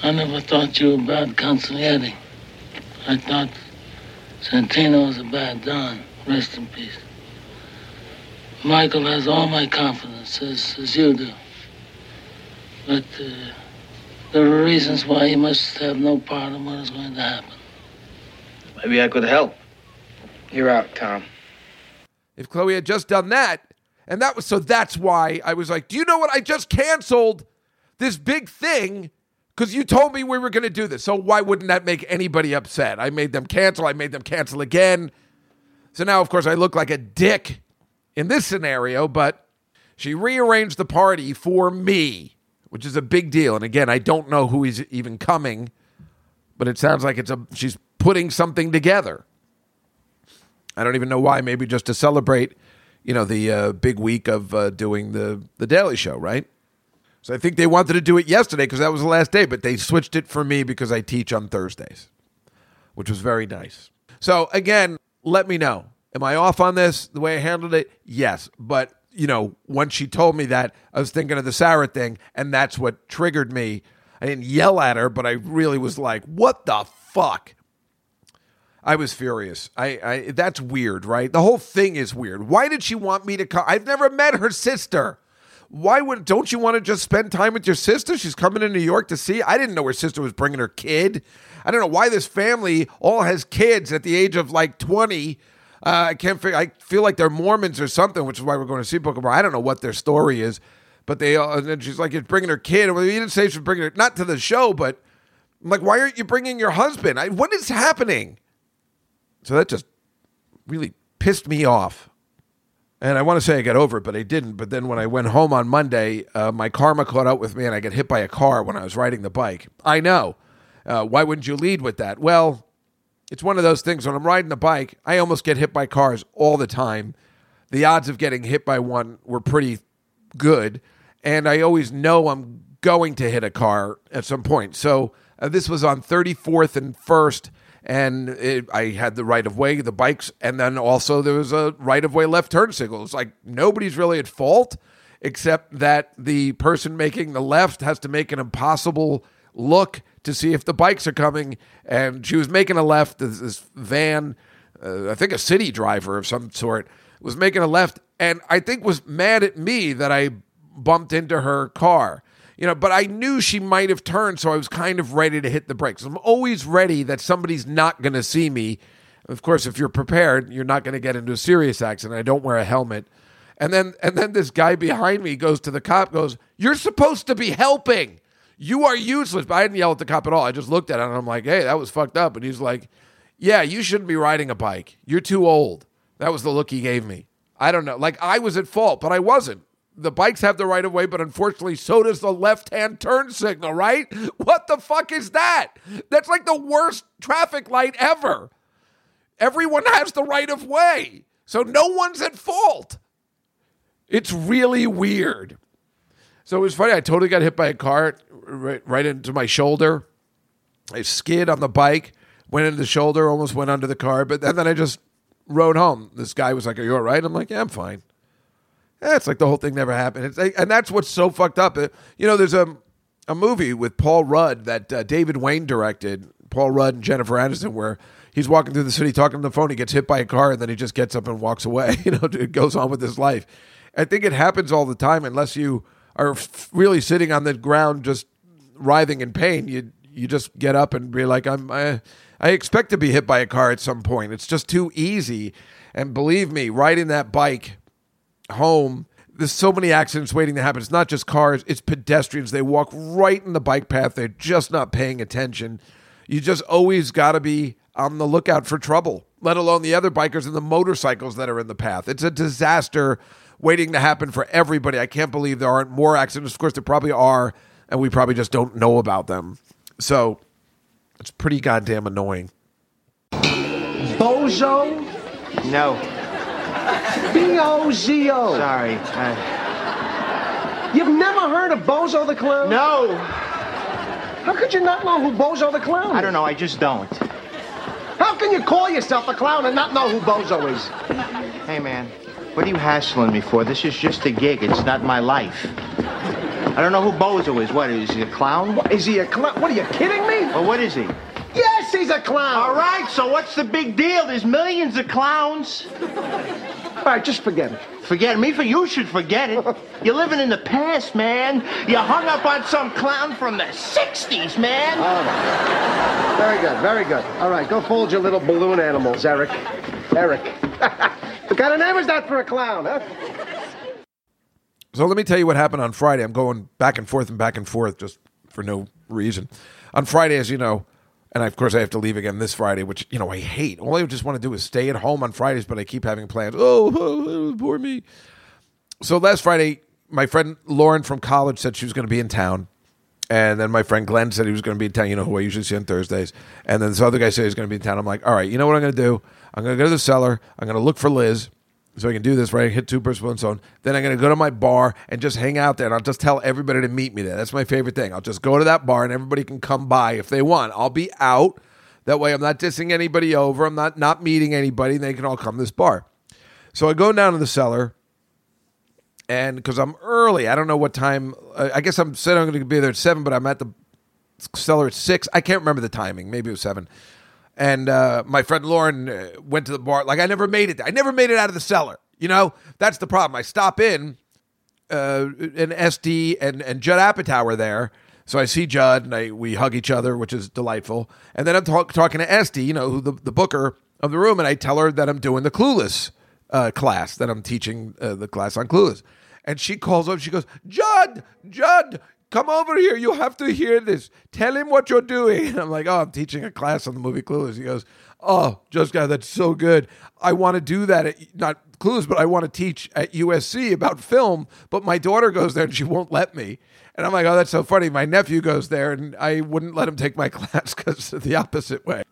I never thought you were a bad consigliere. I thought Santino was a bad Don. Rest in peace. Michael has all my confidence, as, as you do. But uh, There are reasons why he must have no part in what is going to happen. Maybe I could help. You're out, Tom. If Chloe had just done that, and that was so that's why I was like, Do you know what? I just canceled this big thing because you told me we were going to do this. So why wouldn't that make anybody upset? I made them cancel. I made them cancel again. So now, of course, I look like a dick in this scenario, but she rearranged the party for me, which is a big deal. And again, I don't know who is even coming, but it sounds like it's a she's putting something together. I don't even know why. Maybe just to celebrate, you know, the uh, big week of uh, doing the the Daily Show, right? So I think they wanted to do it yesterday because that was the last day, but they switched it for me because I teach on Thursdays, which was very nice. So again, let me know. Am I off on this the way I handled it? Yes, but you know, when she told me that, I was thinking of the Sarah thing, and that's what triggered me. I didn't yell at her, but I really was like, "What the fuck." I was furious. I, I that's weird, right? The whole thing is weird. Why did she want me to come? I've never met her sister. Why would don't you want to just spend time with your sister? She's coming to New York to see. I didn't know her sister was bringing her kid. I don't know why this family all has kids at the age of like 20. Uh, I can't figure. I feel like they're Mormons or something, which is why we're going to see Book of Mormon. I don't know what their story is, but they. And then she's like, "You're bringing her kid." Well, you didn't say she was bringing her not to the show, but I'm like, why aren't you bringing your husband? I, what is happening? So that just really pissed me off. And I want to say I got over it, but I didn't. But then when I went home on Monday, uh, my karma caught up with me and I got hit by a car when I was riding the bike. I know. Uh, why wouldn't you lead with that? Well, it's one of those things when I'm riding the bike, I almost get hit by cars all the time. The odds of getting hit by one were pretty good. And I always know I'm going to hit a car at some point. So uh, this was on 34th and 1st and it, I had the right of way, the bikes, and then also there was a right of way left turn signal. It's like nobody's really at fault except that the person making the left has to make an impossible look to see if the bikes are coming. And she was making a left. This, this van, uh, I think a city driver of some sort, was making a left, and I think was mad at me that I bumped into her car you know, but I knew she might have turned, so I was kind of ready to hit the brakes. I'm always ready that somebody's not going to see me. Of course, if you're prepared, you're not going to get into a serious accident. I don't wear a helmet. And then and then this guy behind me goes to the cop goes, "You're supposed to be helping. You are useless." But I didn't yell at the cop at all. I just looked at him and I'm like, "Hey, that was fucked up." And he's like, "Yeah, you shouldn't be riding a bike. You're too old." That was the look he gave me. I don't know. Like I was at fault, but I wasn't the bikes have the right of way, but unfortunately, so does the left hand turn signal, right? What the fuck is that? That's like the worst traffic light ever. Everyone has the right of way, so no one's at fault. It's really weird. So it was funny. I totally got hit by a car right, right into my shoulder. I skid on the bike, went into the shoulder, almost went under the car, but then, then I just rode home. This guy was like, Are you all right? I'm like, Yeah, I'm fine. Eh, it's like the whole thing never happened. It's like, and that's what's so fucked up. Uh, you know, there's a a movie with Paul Rudd that uh, David Wain directed. Paul Rudd and Jennifer Aniston, where he's walking through the city talking on the phone. He gets hit by a car, and then he just gets up and walks away. You know, it goes on with his life. I think it happens all the time, unless you are really sitting on the ground just writhing in pain. You you just get up and be like, I'm. I, I expect to be hit by a car at some point. It's just too easy. And believe me, riding that bike home there's so many accidents waiting to happen. It's not just cars, it's pedestrians. They walk right in the bike path. They're just not paying attention. You just always got to be on the lookout for trouble, let alone the other bikers and the motorcycles that are in the path. It's a disaster waiting to happen for everybody. I can't believe there aren't more accidents. Of course, there probably are, and we probably just don't know about them. So it's pretty goddamn annoying. Bozo? No. B-O-Z-O. Sorry. I... You've never heard of Bozo the Clown? No. How could you not know who Bozo the Clown is? I don't know. I just don't. How can you call yourself a clown and not know who Bozo is? Hey, man. What are you hassling me for? This is just a gig. It's not my life. I don't know who Bozo is. What, is he a clown? What, is he a clown? What, are you kidding me? Well, what is he? Yes, he's a clown. All right, so what's the big deal? There's millions of clowns. All right, just forget it. Forget me for you should forget it. You're living in the past, man. You hung up on some clown from the 60s, man. All right. Very good, very good. All right, go fold your little balloon animals, Eric. Eric. what kind of name is that for a clown, huh? So let me tell you what happened on Friday. I'm going back and forth and back and forth just for no reason. On Friday, as you know, and of course I have to leave again this Friday, which you know I hate. All I just want to do is stay at home on Fridays, but I keep having plans. Oh, oh, oh poor me. So last Friday, my friend Lauren from college said she was going to be in town. And then my friend Glenn said he was going to be in town, you know, who I usually see on Thursdays. And then this other guy said he's going to be in town. I'm like, all right, you know what I'm going to do? I'm going to go to the cellar. I'm going to look for Liz so I can do this, right? Hit two per spoon zone. Then I'm going to go to my bar and just hang out there. And I'll just tell everybody to meet me there. That's my favorite thing. I'll just go to that bar and everybody can come by if they want. I'll be out. That way I'm not dissing anybody over. I'm not, not meeting anybody. They can all come to this bar. So I go down to the cellar and because I'm early, I don't know what time. I guess I'm said I'm going to be there at seven, but I'm at the cellar at six. I can't remember the timing. Maybe it was seven. And uh, my friend Lauren uh, went to the bar. Like I never made it. I never made it out of the cellar. You know, that's the problem. I stop in, uh, and Estee and and Judd Apatow there. So I see Judd and I we hug each other, which is delightful. And then I'm talk, talking to Estee, you know, who the, the booker of the room, and I tell her that I'm doing the Clueless uh, class, that I'm teaching uh, the class on Clueless. And she calls up, she goes, Judd, Judd, come over here. You have to hear this. Tell him what you're doing. And I'm like, oh, I'm teaching a class on the movie Clueless. He goes, oh, just guy, that's so good. I want to do that at not Clueless, but I want to teach at USC about film. But my daughter goes there and she won't let me. And I'm like, oh, that's so funny. My nephew goes there and I wouldn't let him take my class because the opposite way.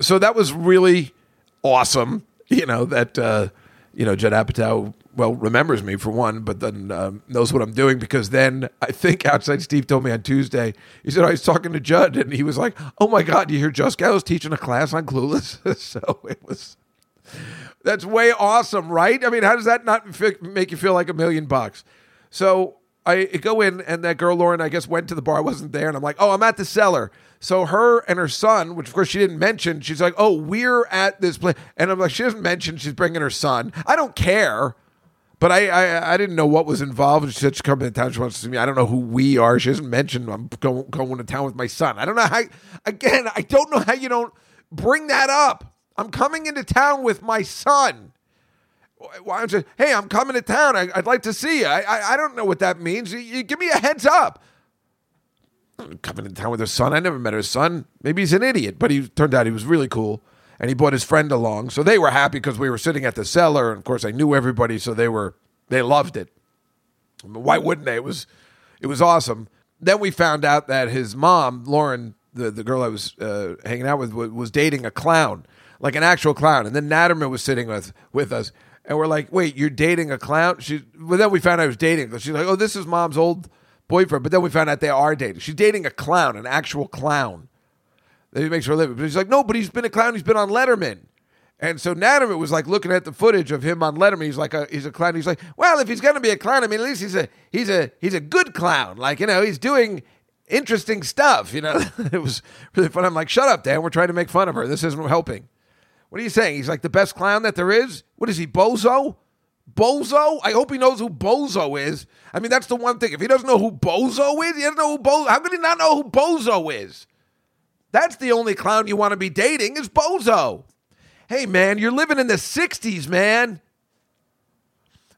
So that was really awesome. You know that uh, you know Judd Apatow well remembers me for one, but then um, knows what I'm doing because then I think outside Steve told me on Tuesday he said I was talking to Judd and he was like, "Oh my God, you hear Juskow was teaching a class on Clueless?" so it was that's way awesome, right? I mean, how does that not make you feel like a million bucks? So I go in, and that girl Lauren, I guess, went to the bar. Wasn't there, and I'm like, "Oh, I'm at the cellar." So her and her son, which of course she didn't mention, she's like, "Oh, we're at this place," and I'm like, "She doesn't mention she's bringing her son." I don't care. But I, I I didn't know what was involved. She said she's coming to town. She wants to see me. I don't know who we are. She hasn't mentioned I'm going, going to town with my son. I don't know how. Again, I don't know how you don't bring that up. I'm coming into town with my son. Why don't you? Hey, I'm coming to town. I, would like to see you. I, I I don't know what that means. You, you give me a heads up. I'm coming to town with her son. I never met her son. Maybe he's an idiot, but he turned out he was really cool and he brought his friend along. So they were happy because we were sitting at the cellar, and of course I knew everybody, so they were they loved it. I mean, why wouldn't they? It was it was awesome. Then we found out that his mom, Lauren, the the girl I was uh, hanging out with, was, dating a clown, like an actual clown. And then Naturman was sitting with with us, and we're like, "Wait, you're dating a clown?" She. Well, then we found out I was dating. She's like, "Oh, this is mom's old boyfriend." But then we found out they are dating. She's dating a clown, an actual clown that he makes her a living. But he's like, no, but he's been a clown. He's been on Letterman. And so Naturman was like looking at the footage of him on Letterman. He's like, a, he's a clown. He's like, well, if he's gonna be a clown, I mean, at least he's a he's a he's a good clown. Like you know, he's doing interesting stuff. You know, it was really fun. I'm like, shut up, Dan. We're trying to make fun of her. This isn't helping. What are you saying? He's like the best clown that there is. What is he, Bozo? Bozo? I hope he knows who Bozo is. I mean, that's the one thing. If he doesn't know who Bozo is, he doesn't know who Bozo. How could he not know who Bozo is? That's the only clown you want to be dating is Bozo. Hey, man, you're living in the 60s, man.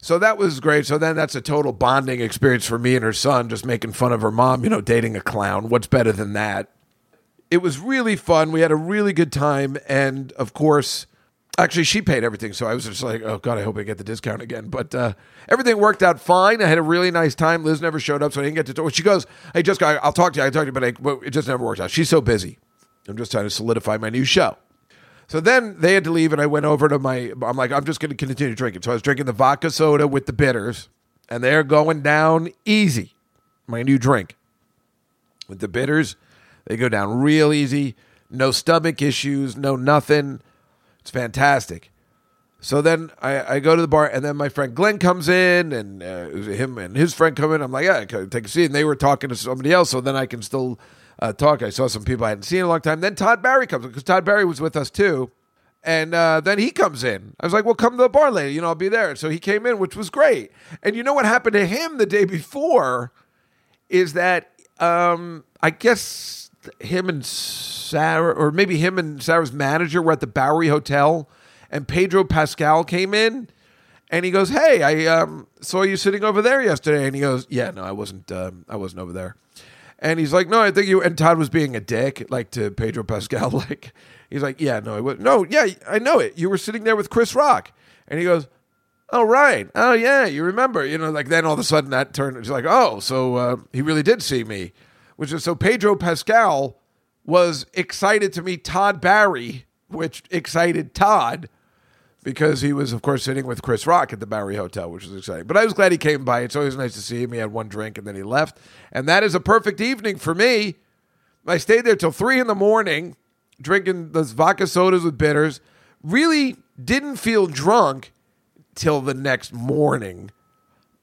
So that was great. So then that's a total bonding experience for me and her son, just making fun of her mom, you know, dating a clown. What's better than that? It was really fun. We had a really good time. And of course, actually, she paid everything. So I was just like, oh, God, I hope I get the discount again. But uh, everything worked out fine. I had a really nice time. Liz never showed up, so I didn't get to talk. She goes, hey, just I'll talk to you. I'll talk to you, but I, it just never works out. She's so busy. I'm just trying to solidify my new show. So then they had to leave, and I went over to my. I'm like, I'm just going to continue drinking. So I was drinking the vodka soda with the bitters, and they're going down easy. My new drink with the bitters, they go down real easy. No stomach issues, no nothing. It's fantastic. So then I, I go to the bar, and then my friend Glenn comes in, and uh, him and his friend come in. I'm like, yeah, take a seat. And they were talking to somebody else, so then I can still uh, talk. I saw some people I hadn't seen in a long time. Then Todd Barry comes in because Todd Barry was with us too, And uh, then he comes in. I was like, well, come to the bar later. You know, I'll be there. So he came in, which was great. And you know what happened to him the day before is that um, I guess him and Sarah, or maybe him and Sarah's manager were at the Bowery Hotel, and Pedro Pascal came in. And he goes, "Hey, I um, saw you sitting over there yesterday." And he goes, "Yeah, no, I wasn't. Um, I wasn't over there." And he's like, "No, I think you." And Todd was being a dick, like to Pedro Pascal. Like he's like, "Yeah, no, I was. No, yeah, I know it. You were sitting there with Chris Rock." And he goes, "Oh right, oh yeah, you remember?" You know, like then all of a sudden that turned. He's like, "Oh, so uh, he really did see me," which is so Pedro Pascal was excited to meet Todd Barry, which excited Todd because he was, of course, sitting with Chris Rock at the Bowery Hotel, which was exciting. But I was glad he came by. It's always nice to see him. He had one drink and then he left. And that is a perfect evening for me. I stayed there till three in the morning, drinking those vodka sodas with bitters. Really didn't feel drunk till the next morning,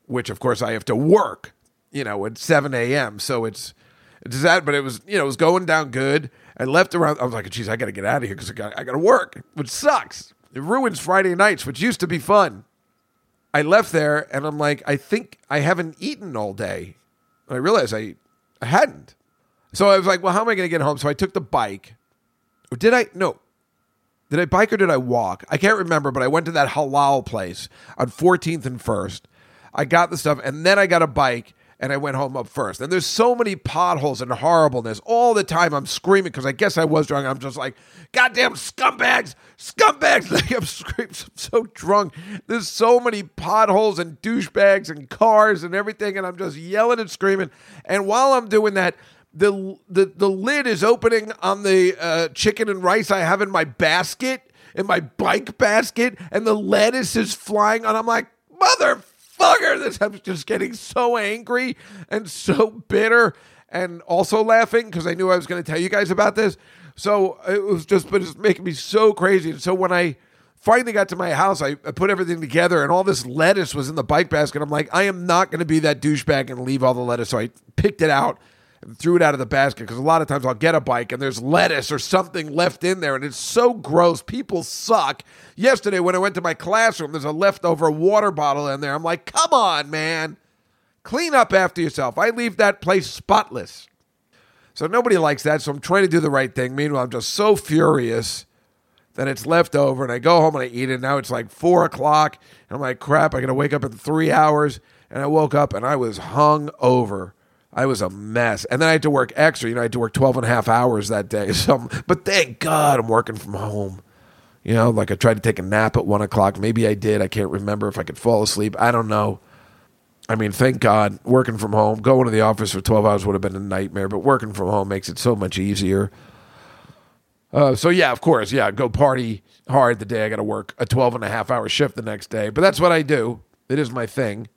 which, of course, I have to work, you know, at 7 a.m. So it's, it's that, but it was, you know, it was going down good. I left around, I was like, geez, I got to get out of here because I got, I got to work, which sucks. It ruins Friday nights, which used to be fun. I left there and I'm like, I think I haven't eaten all day. And I realized I, I hadn't. So I was like, well, how am I going to get home? So I took the bike. Or did I? No. Did I bike or did I walk? I can't remember, but I went to that halal place on 14th and 1st. I got the stuff and then I got a bike and I went home up first. And there's so many potholes and horribleness all the time. I'm screaming because I guess I was drunk. I'm just like, goddamn scumbags, scumbags. Like I'm screaming, I'm so drunk. There's so many potholes and douchebags and cars and everything, and I'm just yelling and screaming. And while I'm doing that, the the the lid is opening on the uh, chicken and rice I have in my basket, in my bike basket, and the lettuce is flying. And I'm like, mother motherfucker. This I'm just getting so angry and so bitter and also laughing because I knew I was going to tell you guys about this. So it was just, but it's making me so crazy. And so when I finally got to my house, I, I put everything together and all this lettuce was in the bike basket. I'm like, I am not going to be that douchebag and leave all the lettuce. So I picked it out and threw it out of the basket because a lot of times I'll get a bike and there's lettuce or something left in there and it's so gross. People suck. Yesterday when I went to my classroom, there's a leftover water bottle in there. I'm like, come on, man. Clean up after yourself. I leave that place spotless. So nobody likes that. So I'm trying to do the right thing. Meanwhile, I'm just so furious that it's left over and I go home and I eat it. Now it's like four o'clock. And I'm like, crap, I got to wake up in three hours. And I woke up and I was hung over. I was a mess. And then I had to work extra. You know, I had to work 12 and a half hours that day. So, but thank God I'm working from home. You know, like I tried to take a nap at one o'clock. Maybe I did. I can't remember if I could fall asleep. I don't know. I mean, thank God working from home. Going to the office for 12 hours would have been a nightmare, but working from home makes it so much easier. Uh, so, yeah, of course. Yeah, go party hard the day I got to work a 12 and a half hour shift the next day. But that's what I do. It is my thing.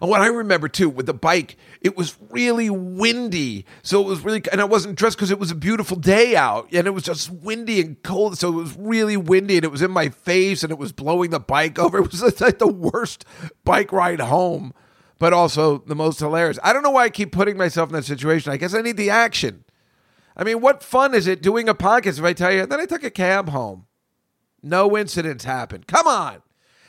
And what I remember too with the bike, it was really windy. So it was really, and I wasn't dressed because it was a beautiful day out and it was just windy and cold. So it was really windy and it was in my face and it was blowing the bike over. It was like the worst bike ride home, but also the most hilarious. I don't know why I keep putting myself in that situation. I guess I need the action. I mean, what fun is it doing a podcast if I tell you, then I took a cab home? No incidents happened. Come on.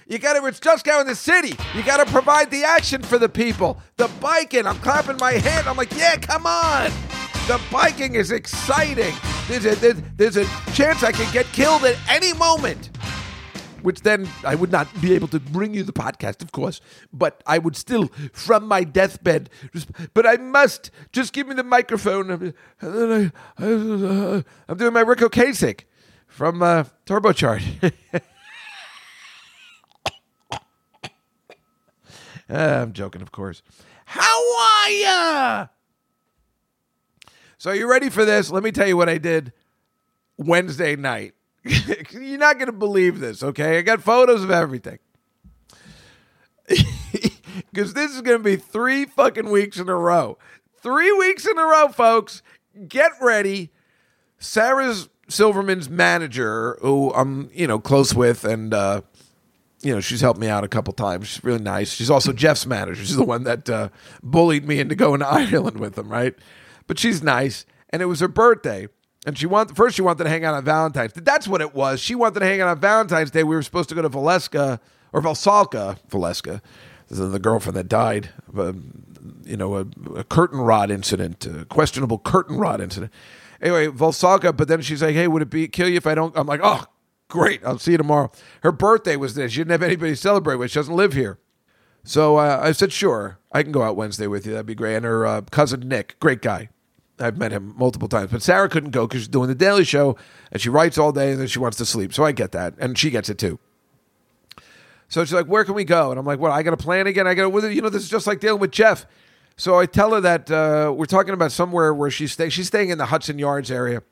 You got to, it's just Juskow in the city. You got to provide the action for the people. The biking, I'm clapping my hand. I'm like, yeah, come on. The biking is exciting. There's a, there's, a chance I could get killed at any moment. Which then I would not be able to bring you the podcast, of course, but I would still, from my deathbed, but I must just give me the microphone. I'm doing my Ric Ocasek from uh, Turbocharge. Uh, I'm joking, of course. How are ya? So, you ready for this? Let me tell you what I did Wednesday night. You're not going to believe this, okay? I got photos of everything. Because this is going to be three fucking weeks in a row. Three weeks in a row, folks. Get ready. Sarah's Silverman's manager, who I'm, you know, close with and, uh, you know, she's helped me out a couple times. She's really nice. She's also Jeff's manager. She's the one that uh, bullied me into going to Ireland with him, right? But she's nice. And it was her birthday. And she wanted first she wanted to hang out on Valentine's. That's what it was. She wanted to hang out on Valentine's Day. We were supposed to go to Valeska or Valsalka, Valeska. The girlfriend that died. Um, you know, a, a curtain rod incident, a questionable curtain rod incident. Anyway, Valsalka. But then she's like, "Hey, would it be kill you if I don't?" I'm like, "Oh, great. I'll see you tomorrow." Her birthday was this. She didn't have anybody to celebrate with. She doesn't live here. So uh, I said, "Sure, I can go out Wednesday with you. That'd be great." And her uh, cousin Nick, great guy. I've met him multiple times, but Sarah couldn't go because she's doing the Daily Show and she writes all day and then she wants to sleep. So I get that, and she gets it too. So she's like, "Where can we go?" And I'm like, well, I got a plan again. I got to, you know, this is just like dealing with Jeff." So I tell her that uh, we're talking about somewhere where she's staying. She's staying in the Hudson Yards area,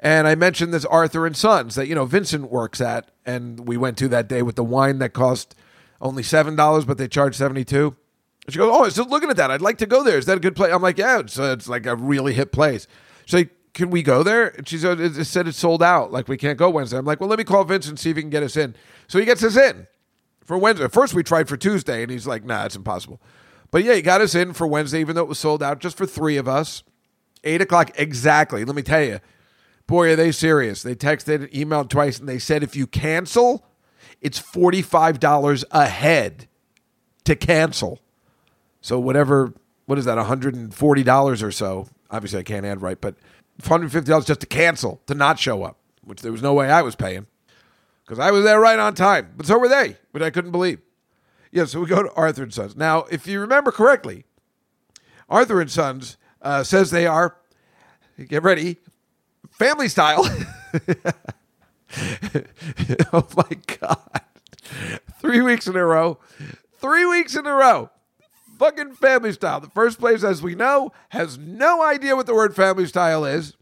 and I mentioned this Arthur and Sons that you know Vincent works at, and we went to that day with the wine that cost only seven dollars, but they charge seventy two. She goes, "Oh, I just looking at that. I'd like to go there. Is that a good place?" I'm like, "Yeah, it's, uh, it's like a really hip place." She's like, "Can we go there?" And she said, "It it said it's sold out. Like we can't go Wednesday." I'm like, "Well, let me call Vincent see if he can get us in." So he gets us in for Wednesday. First, we tried for Tuesday, and he's like, "Nah, it's impossible." But yeah, he got us in for Wednesday, even though it was sold out, just for three of us. Eight o'clock exactly. Let me tell you, boy, are they serious? They texted, emailed twice, and they said if you cancel, it's forty five dollars a head to cancel. So whatever, what is that? One hundred and forty dollars or so. Obviously, I can't add right, but one hundred fifty dollars just to cancel, to not show up, which there was no way I was paying because I was there right on time. But so were they, but I couldn't believe. Yeah, so we go to Arthur and Sons. Now, if you remember correctly, Arthur and Sons uh, says they are. Get ready, family style. oh my god! Three weeks in a row. Three weeks in a row. Fucking family style. The first place, as we know, has no idea what the word family style is.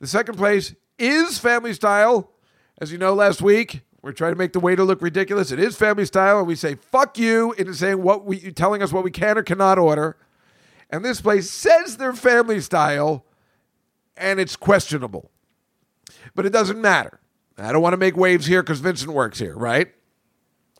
The second place is family style. As you know, last week we're trying to make the waiter look ridiculous. It is family style, and we say "fuck you" into saying what we telling us what we can or cannot order. And this place says they're family style, and it's questionable. But it doesn't matter. I don't want to make waves here because Vincent works here, right?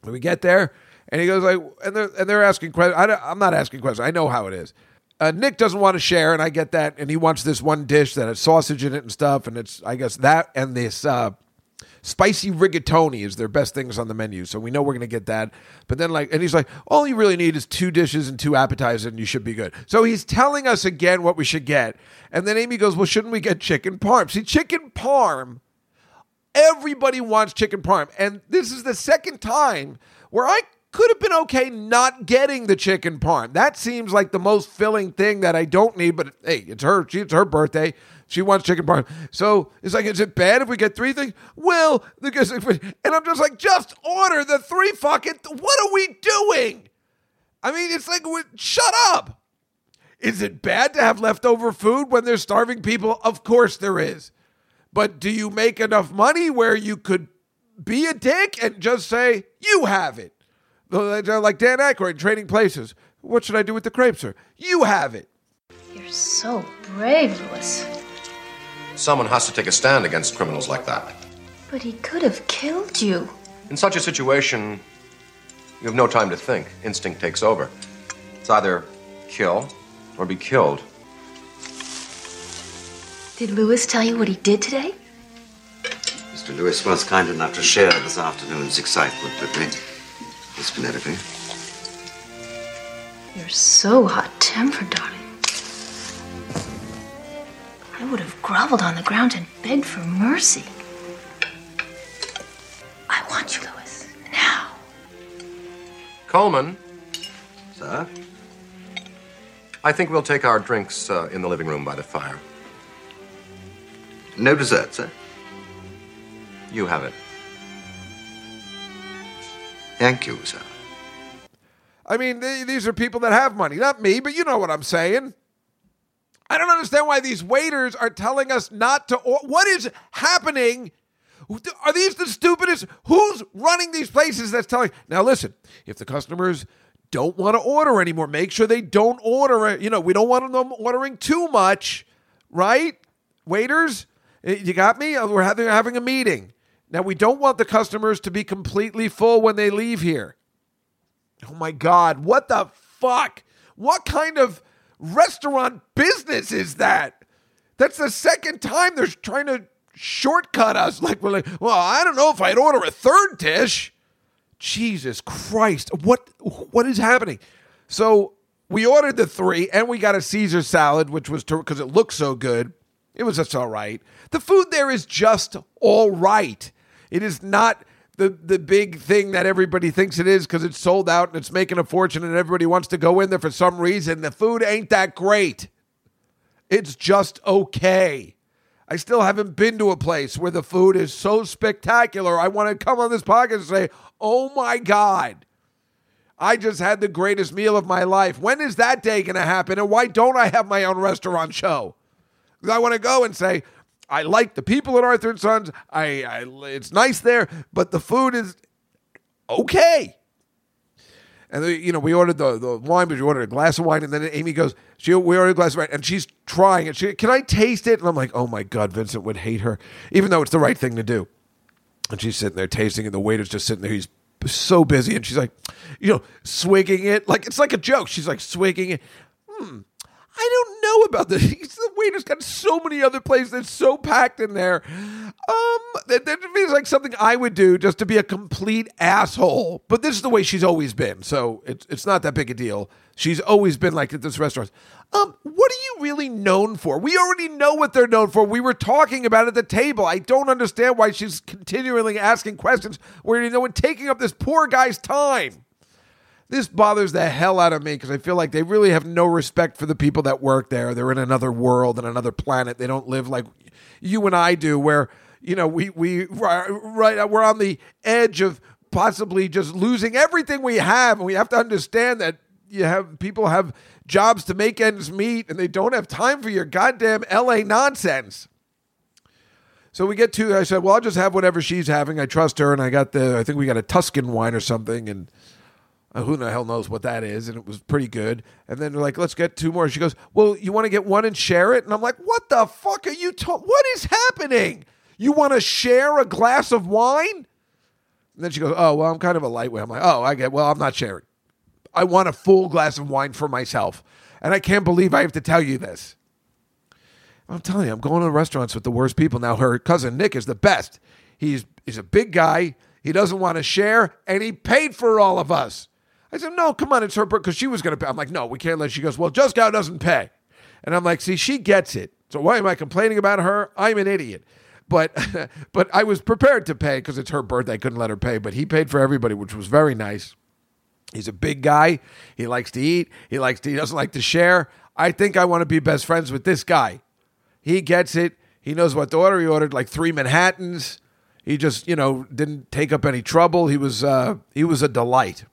When we get there, and he goes like, and they're and they're asking questions. I'm not asking questions. I know how it is. Uh, Nick doesn't want to share, and I get that. And he wants this one dish that has sausage in it and stuff, and it's I guess that and this uh, spicy rigatoni is their best things on the menu. So we know we're gonna get that. But then like, and he's like, all you really need is two dishes and two appetizers, and you should be good. So he's telling us again what we should get. And then Amy goes, well, shouldn't we get chicken parm? See, chicken parm. Everybody wants chicken parm, and this is the second time where I could have been okay not getting the chicken parm. That seems like the most filling thing that I don't need. But hey, it's her. It's her birthday. She wants chicken parm. So it's like, is it bad if we get three things? Well, because and I'm just like, just order the three fucking. What are we doing? I mean, it's like, shut up. Is it bad to have leftover food when there's starving people? Of course there is. But do you make enough money where you could be a dick and just say, you have it? Like Dan Aykroyd in Trading Places. What should I do with the crepes, sir? You have it. You're so brave, Louis. Someone has to take a stand against criminals like that. But he could have killed you. In such a situation, you have no time to think. Instinct takes over. It's either kill or be killed. Did Louis tell you what he did today? Mr. Louis was kind enough to share this afternoon's excitement with me. Miss Penelope. You're so hot tempered, darling. I would have groveled on the ground and begged for mercy. I want you, Louis. Now. Coleman, Sir? I think we'll take our drinks uh, in the living room by the fire. No dessert, sir? You have it. Thank you, sir. I mean, th- these are people that have money. Not me, but you know what I'm saying. I don't understand why these waiters are telling us not to. Or- what is happening? Are these the stupidest? Who's running these places that's telling? Now, listen, if the customers don't want to order anymore, make sure they don't order. You know, we don't want them ordering too much, right? Waiters, eh, you got me? Uh, We're having, having a meeting. Now, we don't want the customers to be completely full when they leave here. Oh my God, what the fuck? What kind of restaurant business is that? That's the second time they're trying to shortcut us. Like we're like, well, I don't know if I'd order a third dish. Jesus Christ, what what is happening? So we ordered the three, and we got a Caesar salad, which was because it looked so good. It was just all right. The food there is just all right. It is not the the big thing that everybody thinks it is because it's sold out and it's making a fortune and everybody wants to go in there for some reason. The food ain't that great. It's just okay. I still haven't been to a place where the food is so spectacular. I want to come on this podcast and say, "Oh my god, I just had the greatest meal of my life." When is that day going to happen? And why don't I have my own restaurant show? Because I want to go and say, I like the people at Arthur and Sons. I, I it's nice there, but the food is okay. And the, you know, we ordered the, the wine, but we ordered a glass of wine, and then Amy goes, "She we ordered a glass of wine, and she's trying it. She, can I taste it?" And I'm like, "Oh my god, Vincent would hate her, even though it's the right thing to do." And she's sitting there tasting, and the waiter's just sitting there. He's so busy, and she's like, you know, swigging it like it's like a joke. She's like swigging it. Hmm. I don't know about this. The waiter's got so many other places that's so packed in there. Um, that, that feels like something I would do just to be a complete asshole. But this is the way she's always been, so it's it's not that big a deal. She's always been like at this restaurant. Um, what are you really known for? We already know what they're known for. We were talking about at the table. I don't understand why she's continually asking questions where you know and taking up this poor guy's time this bothers the hell out of me because I feel like they really have no respect for the people that work there. They're in another world and another planet. They don't live like you and I do, where you know we we right we're on the edge of possibly just losing everything we have, and we have to understand that you have people have jobs to make ends meet, and they don't have time for your goddamn LA nonsense. So we get to. I said, well, I'll just have whatever she's having. I trust her, and I got the. I think we got a Tuscan wine or something, and uh, who the hell knows what that is? And it was pretty good. And then they're like, let's get two more. She goes, well, you want to get one and share it? And I'm like, what the fuck are you talking? What is happening? You want to share a glass of wine? And then she goes, oh, well, I'm kind of a lightweight. I'm like, oh, I get, well, I'm not sharing. I want a full glass of wine for myself. And I can't believe I have to tell you this. I'm telling you, I'm going to restaurants with the worst people. Now, her cousin Nick is the best. He's, he's a big guy. He doesn't want to share, and he paid for all of us. I said, no, come on, it's her birthday because she was going to pay. I'm like, no, we can't let. She goes, well, Juskow doesn't pay, and I'm like, see, she gets it. So why am I complaining about her? I'm an idiot. But but I was prepared to pay because it's her birthday. I couldn't let her pay, but he paid for everybody, which was very nice. He's a big guy. He likes to eat. He likes to. He doesn't like to share. I think I want to be best friends with this guy. He gets it. He knows what to order. He ordered like three Manhattans. He just, you know, didn't take up any trouble. He was uh, he was a delight.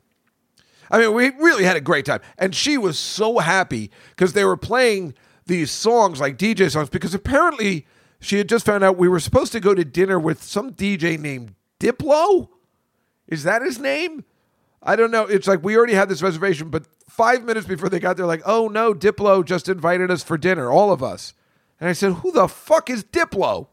I mean, we really had a great time. And she was so happy because they were playing these songs like DJ songs because apparently she had just found out we were supposed to go to dinner with some DJ named Diplo. Is that his name? I don't know. It's like we already had this reservation, but five minutes before they got there, like, oh no, Diplo just invited us for dinner, all of us. And I said, who the fuck is Diplo?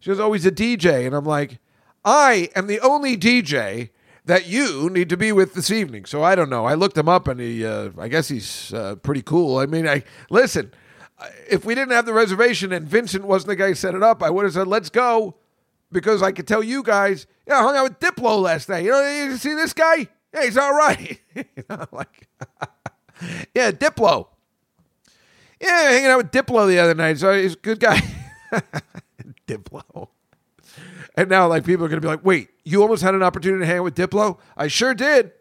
She was always oh, a DJ. And I'm like, I am the only DJ that you need to be with this evening. So I don't know. I looked him up, and he, uh, I guess he's uh, pretty cool. I mean, I listen. If we didn't have the reservation and Vincent wasn't the guy who set it up, I would have said, "Let's go," because I could tell you guys, yeah, I hung out with Diplo last night. You know, you see this guy? Yeah, he's all right. you know, like, yeah, Diplo. Yeah, hanging out with Diplo the other night. So he's a good guy. Diplo. And now, like, people are going to be like, wait, you almost had an opportunity to hang out with Diplo? I sure did.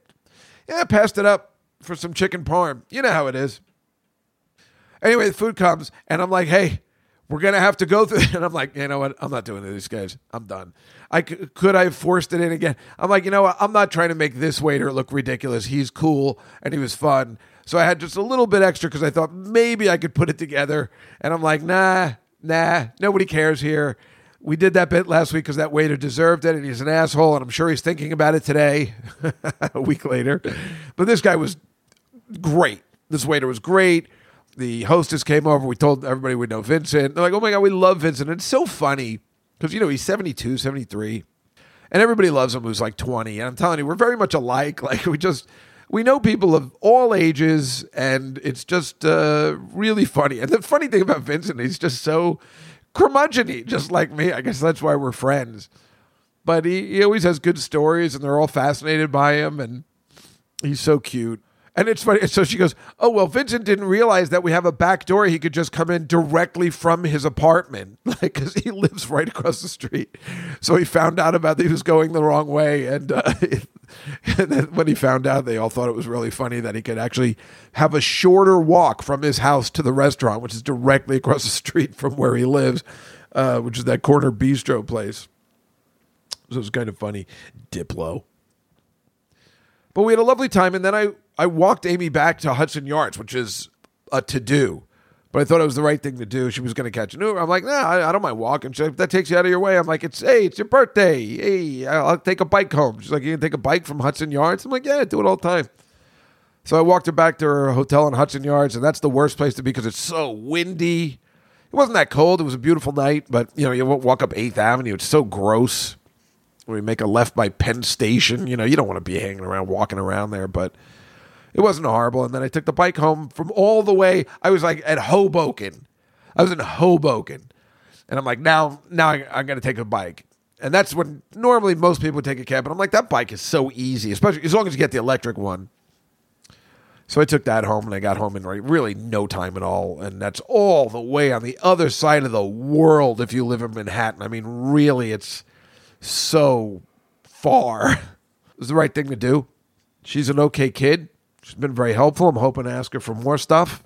Yeah, I passed it up for some chicken parm. You know how it is. Anyway, the food comes, and I'm like, hey, we're going to have to go through. And I'm like, you know what? I'm not doing these guys. I'm done. I c- could I have forced it in again? I'm like, you know what? I'm not trying to make this waiter look ridiculous. He's cool and he was fun. So I had just a little bit extra because I thought maybe I could put it together. And I'm like, nah, nah, nobody cares here we did that bit last week because that waiter deserved it and he's an asshole and I'm sure he's thinking about it today, a week later. But this guy was great. This waiter was great. The hostess came over. We told everybody we know Vincent. They're like, oh my God, we love Vincent. And it's so funny because, you know, he's 72, 73. And everybody loves him who's like 20. And I'm telling you, we're very much alike. Like, we just, we know people of all ages, and it's just uh, really funny. And the funny thing about Vincent, he's just so curmudgeon just like me. I guess that's why we're friends. But he, he always has good stories, and they're all fascinated by him, and he's so cute. And it's funny. So she goes, "Oh well, Vincent didn't realize that we have a back door. He could just come in directly from his apartment, like because he lives right across the street. So he found out about that he was going the wrong way, and, uh, when he found out, they all thought it was really funny that he could actually have a shorter walk from his house to the restaurant, which is directly across the street from where he lives, uh, which is that corner bistro place. So it was kind of funny, Diplo. But we had a lovely time, and then I I walked Amy back to Hudson Yards, which is a to do. But I thought it was the right thing to do. She was going to catch an Uber. I'm like, nah, I, I don't mind walking. She's like, that takes you out of your way. I'm like, it's hey, it's your birthday. Hey, I'll, I'll take a bike home. She's like, you can take a bike from Hudson Yards. I'm like, yeah, I do it all the time. So I walked her back to her hotel in Hudson Yards, and that's the worst place to be because it's so windy. It wasn't that cold. It was a beautiful night, but you know, you walk up Eighth Avenue. It's so gross. We make a left by Penn Station. You know, you don't want to be hanging around, walking around there, but it wasn't horrible. And then I took the bike home from all the way. I was like at Hoboken. I was in Hoboken, and I'm like, now, now I, I'm going to take a bike. And that's when normally most people would take a cab, but I'm like, that bike is so easy, especially as long as you get the electric one. So I took that home and I got home in really no time at all. And that's all the way on the other side of the world if you live in Manhattan. I mean, really, it's so far. it was the right thing to do. She's an okay kid. She's been very helpful. I'm hoping to ask her for more stuff.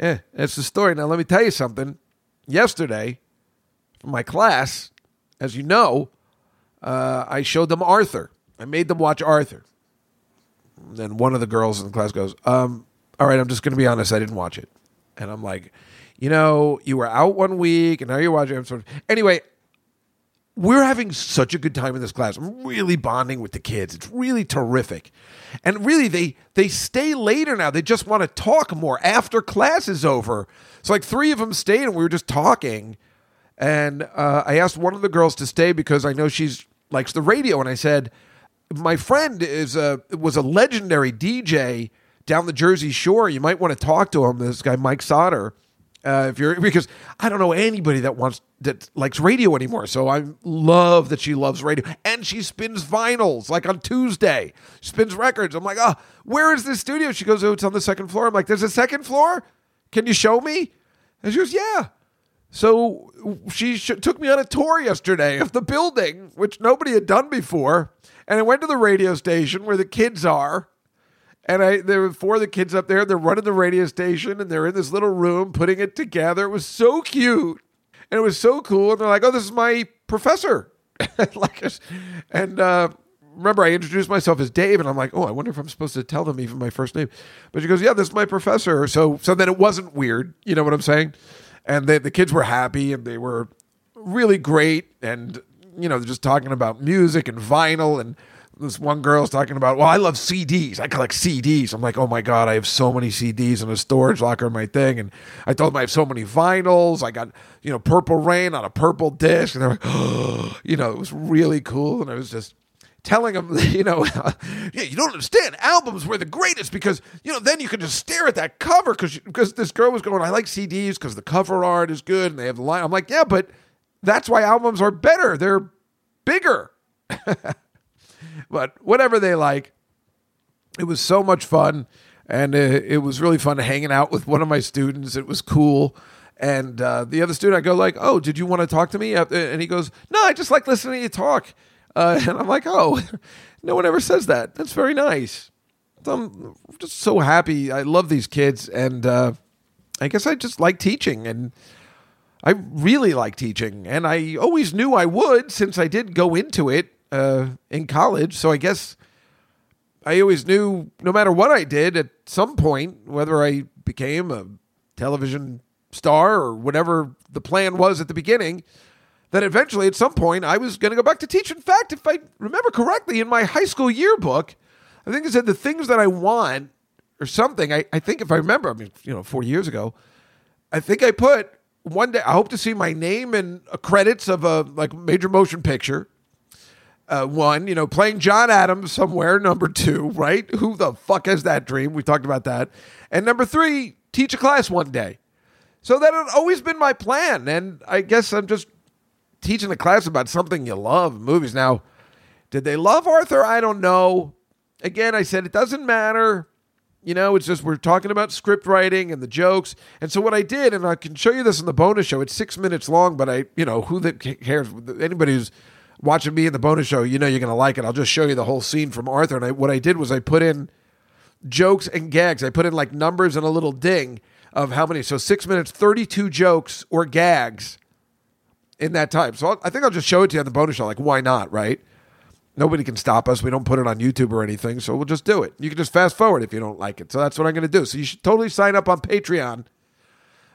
Yeah, that's the story. Now, let me tell you something. Yesterday, my class, as you know, uh, I showed them Arthur. I made them watch Arthur. And then one of the girls in the class goes, um, All right, I'm just going to be honest. I didn't watch it. And I'm like, You know, you were out one week and now you're watching. episode." Anyway, we're having such a good time in this class. I'm really bonding with the kids. It's really terrific. And really they they stay later now. They just want to talk more after class is over. So like three of them stayed and we were just talking. And uh, I asked one of the girls to stay because I know she's likes the radio and I said my friend is a was a legendary DJ down the Jersey Shore. You might want to talk to him. This guy Mike Sauter. Uh, if you're because I don't know anybody that wants that likes radio anymore. So I love that she loves radio and she spins vinyls like on Tuesday. Spins records. I'm like, oh, where is this studio? She goes, oh, it's on the second floor. I'm like, there's a second floor. Can you show me? And she goes, yeah. So she sh- took me on a tour yesterday of the building, which nobody had done before, and I went to the radio station where the kids are and I there were four of the kids up there. They're running the radio station, and they're in this little room putting it together. It was so cute, and it was so cool. And they're like, "Oh, this is my professor." like, and uh, remember, I introduced myself as Dave, and I'm like, "Oh, I wonder if I'm supposed to tell them even my first name." But she goes, "Yeah, this is my professor." So, so then it wasn't weird. You know what I'm saying? And they, the kids were happy, and they were really great, and you know, they're just talking about music and vinyl and this one girl's talking about, well, I love CDs. I collect CDs. I'm like, oh my God, I have so many CDs in a storage locker in my thing. And I told them I have so many vinyls. I got, you know, Purple Rain on a purple disc. And they're like, oh, you know, it was really cool. And I was just telling them, you know, yeah, you don't understand. Albums were the greatest because, you know, then you can just stare at that cover because because this girl was going, I like CDs because the cover art is good and they have the line. I'm like, yeah, but that's why albums are better. They're bigger. but whatever they like. It was so much fun, and it, it was really fun hanging out with one of my students. It was cool. And uh, the other student, I go like, "Oh, did you want to talk to me?" And he goes, "No, I just like listening to you talk." Uh, and I'm like, "Oh, no one ever says that. That's very nice." So I'm just so happy. I love these kids, and uh, I guess I just like teaching, and I really like teaching, and I always knew I would since I did go into it uh, in college. So I guess I always knew no matter what I did at some point, whether I became a television star or whatever the plan was at the beginning, that eventually at some point I was going to go back to teach. In fact, if I remember correctly, in my high school yearbook, I think it said the things that I want or something. I, I think if I remember, I mean, you know, 40 years ago, I think I put one day, I hope to see my name in credits of a like major motion picture Uh, one, you know, playing John Adams somewhere. Number two, right? Who the fuck has that dream? We talked about that. And number three, teach a class one day. So that had always been my plan. And I guess I'm just teaching a class about something you love, movies. Now, did they love Arthur? I don't know. Again, I said it doesn't matter. You know, it's just we're talking about script writing and the jokes. And so what I did, and I can show you this in the bonus show. It's six minutes long, but I, you know, who that cares? Anybody who's watching me in the bonus show, you know, you're going to like it. I'll just show you the whole scene from Arthur. And I, what I did was I put in jokes and gags. I put in like numbers and a little ding of how many. So six minutes, 32 jokes or gags in that time. So I'll, I think I'll just show it to you on the bonus show. Like, why not, right? Nobody can stop us. We don't put it on YouTube or anything, so we'll just do it. You can just fast forward if you don't like it. So that's what I'm going to do. So you should totally sign up on Patreon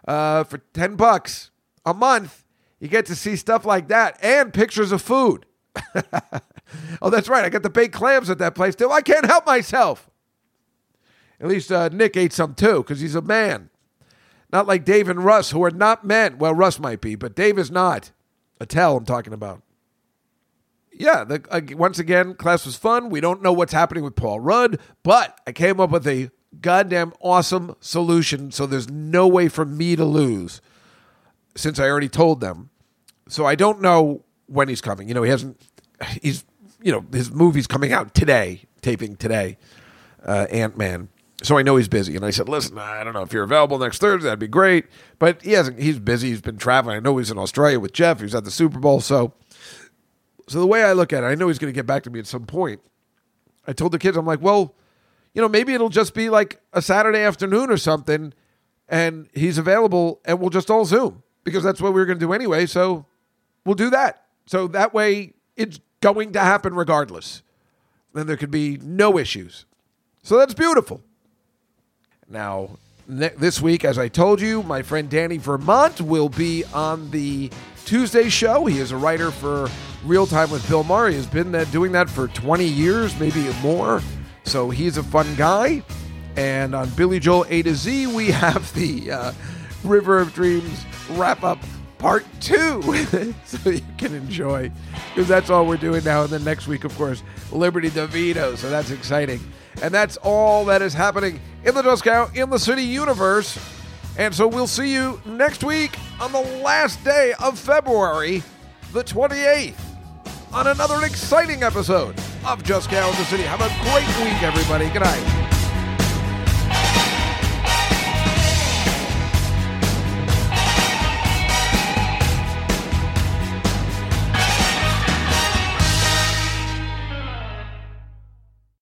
uh, for ten bucks a month. You get to see stuff like that and pictures of food. oh, that's right. I got the baked clams at that place too. I can't help myself. At least uh, Nick ate some too because he's a man. Not like Dave and Russ, who are not men. Well, Russ might be, but Dave is not. Attell, I'm talking about yeah, the, uh, once again, class was fun. We don't know what's happening with Paul Rudd, but I came up with a goddamn awesome solution. So there's no way for me to lose since I already told them. So I don't know when he's coming. You know, he hasn't, he's, you know, his movie's coming out today, taping today, uh, Ant Man. So I know he's busy. And I said, listen, I don't know if you're available next Thursday, that'd be great. But he hasn't, he's busy. He's been traveling. I know he's in Australia with Jeff. He's at the Super Bowl. So, so the way I look at it, I know he's going to get back to me at some point. I told the kids, I'm like, well, you know, maybe it'll just be like a Saturday afternoon or something, and he's available, and we'll just all Zoom because that's what we were going to do anyway. So we'll do that. So that way, it's going to happen regardless. Then there could be no issues. So that's beautiful. Now, ne- this week, as I told you, my friend Danny Vermont will be on the Tuesday show. He is a writer for Real Time with Bill Maher. He has been uh, doing that for 20 years, maybe more. So he's a fun guy. And on Billy Joel A to Z, we have the uh, River of Dreams wrap up part two. so you can enjoy, because that's all we're doing now. And then next week, of course, Liberty DeVito. So that's exciting. And that's all that is happening in the Cow in the City universe. And so we'll see you next week on the last day of February, the 28th, on another exciting episode of Juskow in the City. Have a great week, everybody. Good night.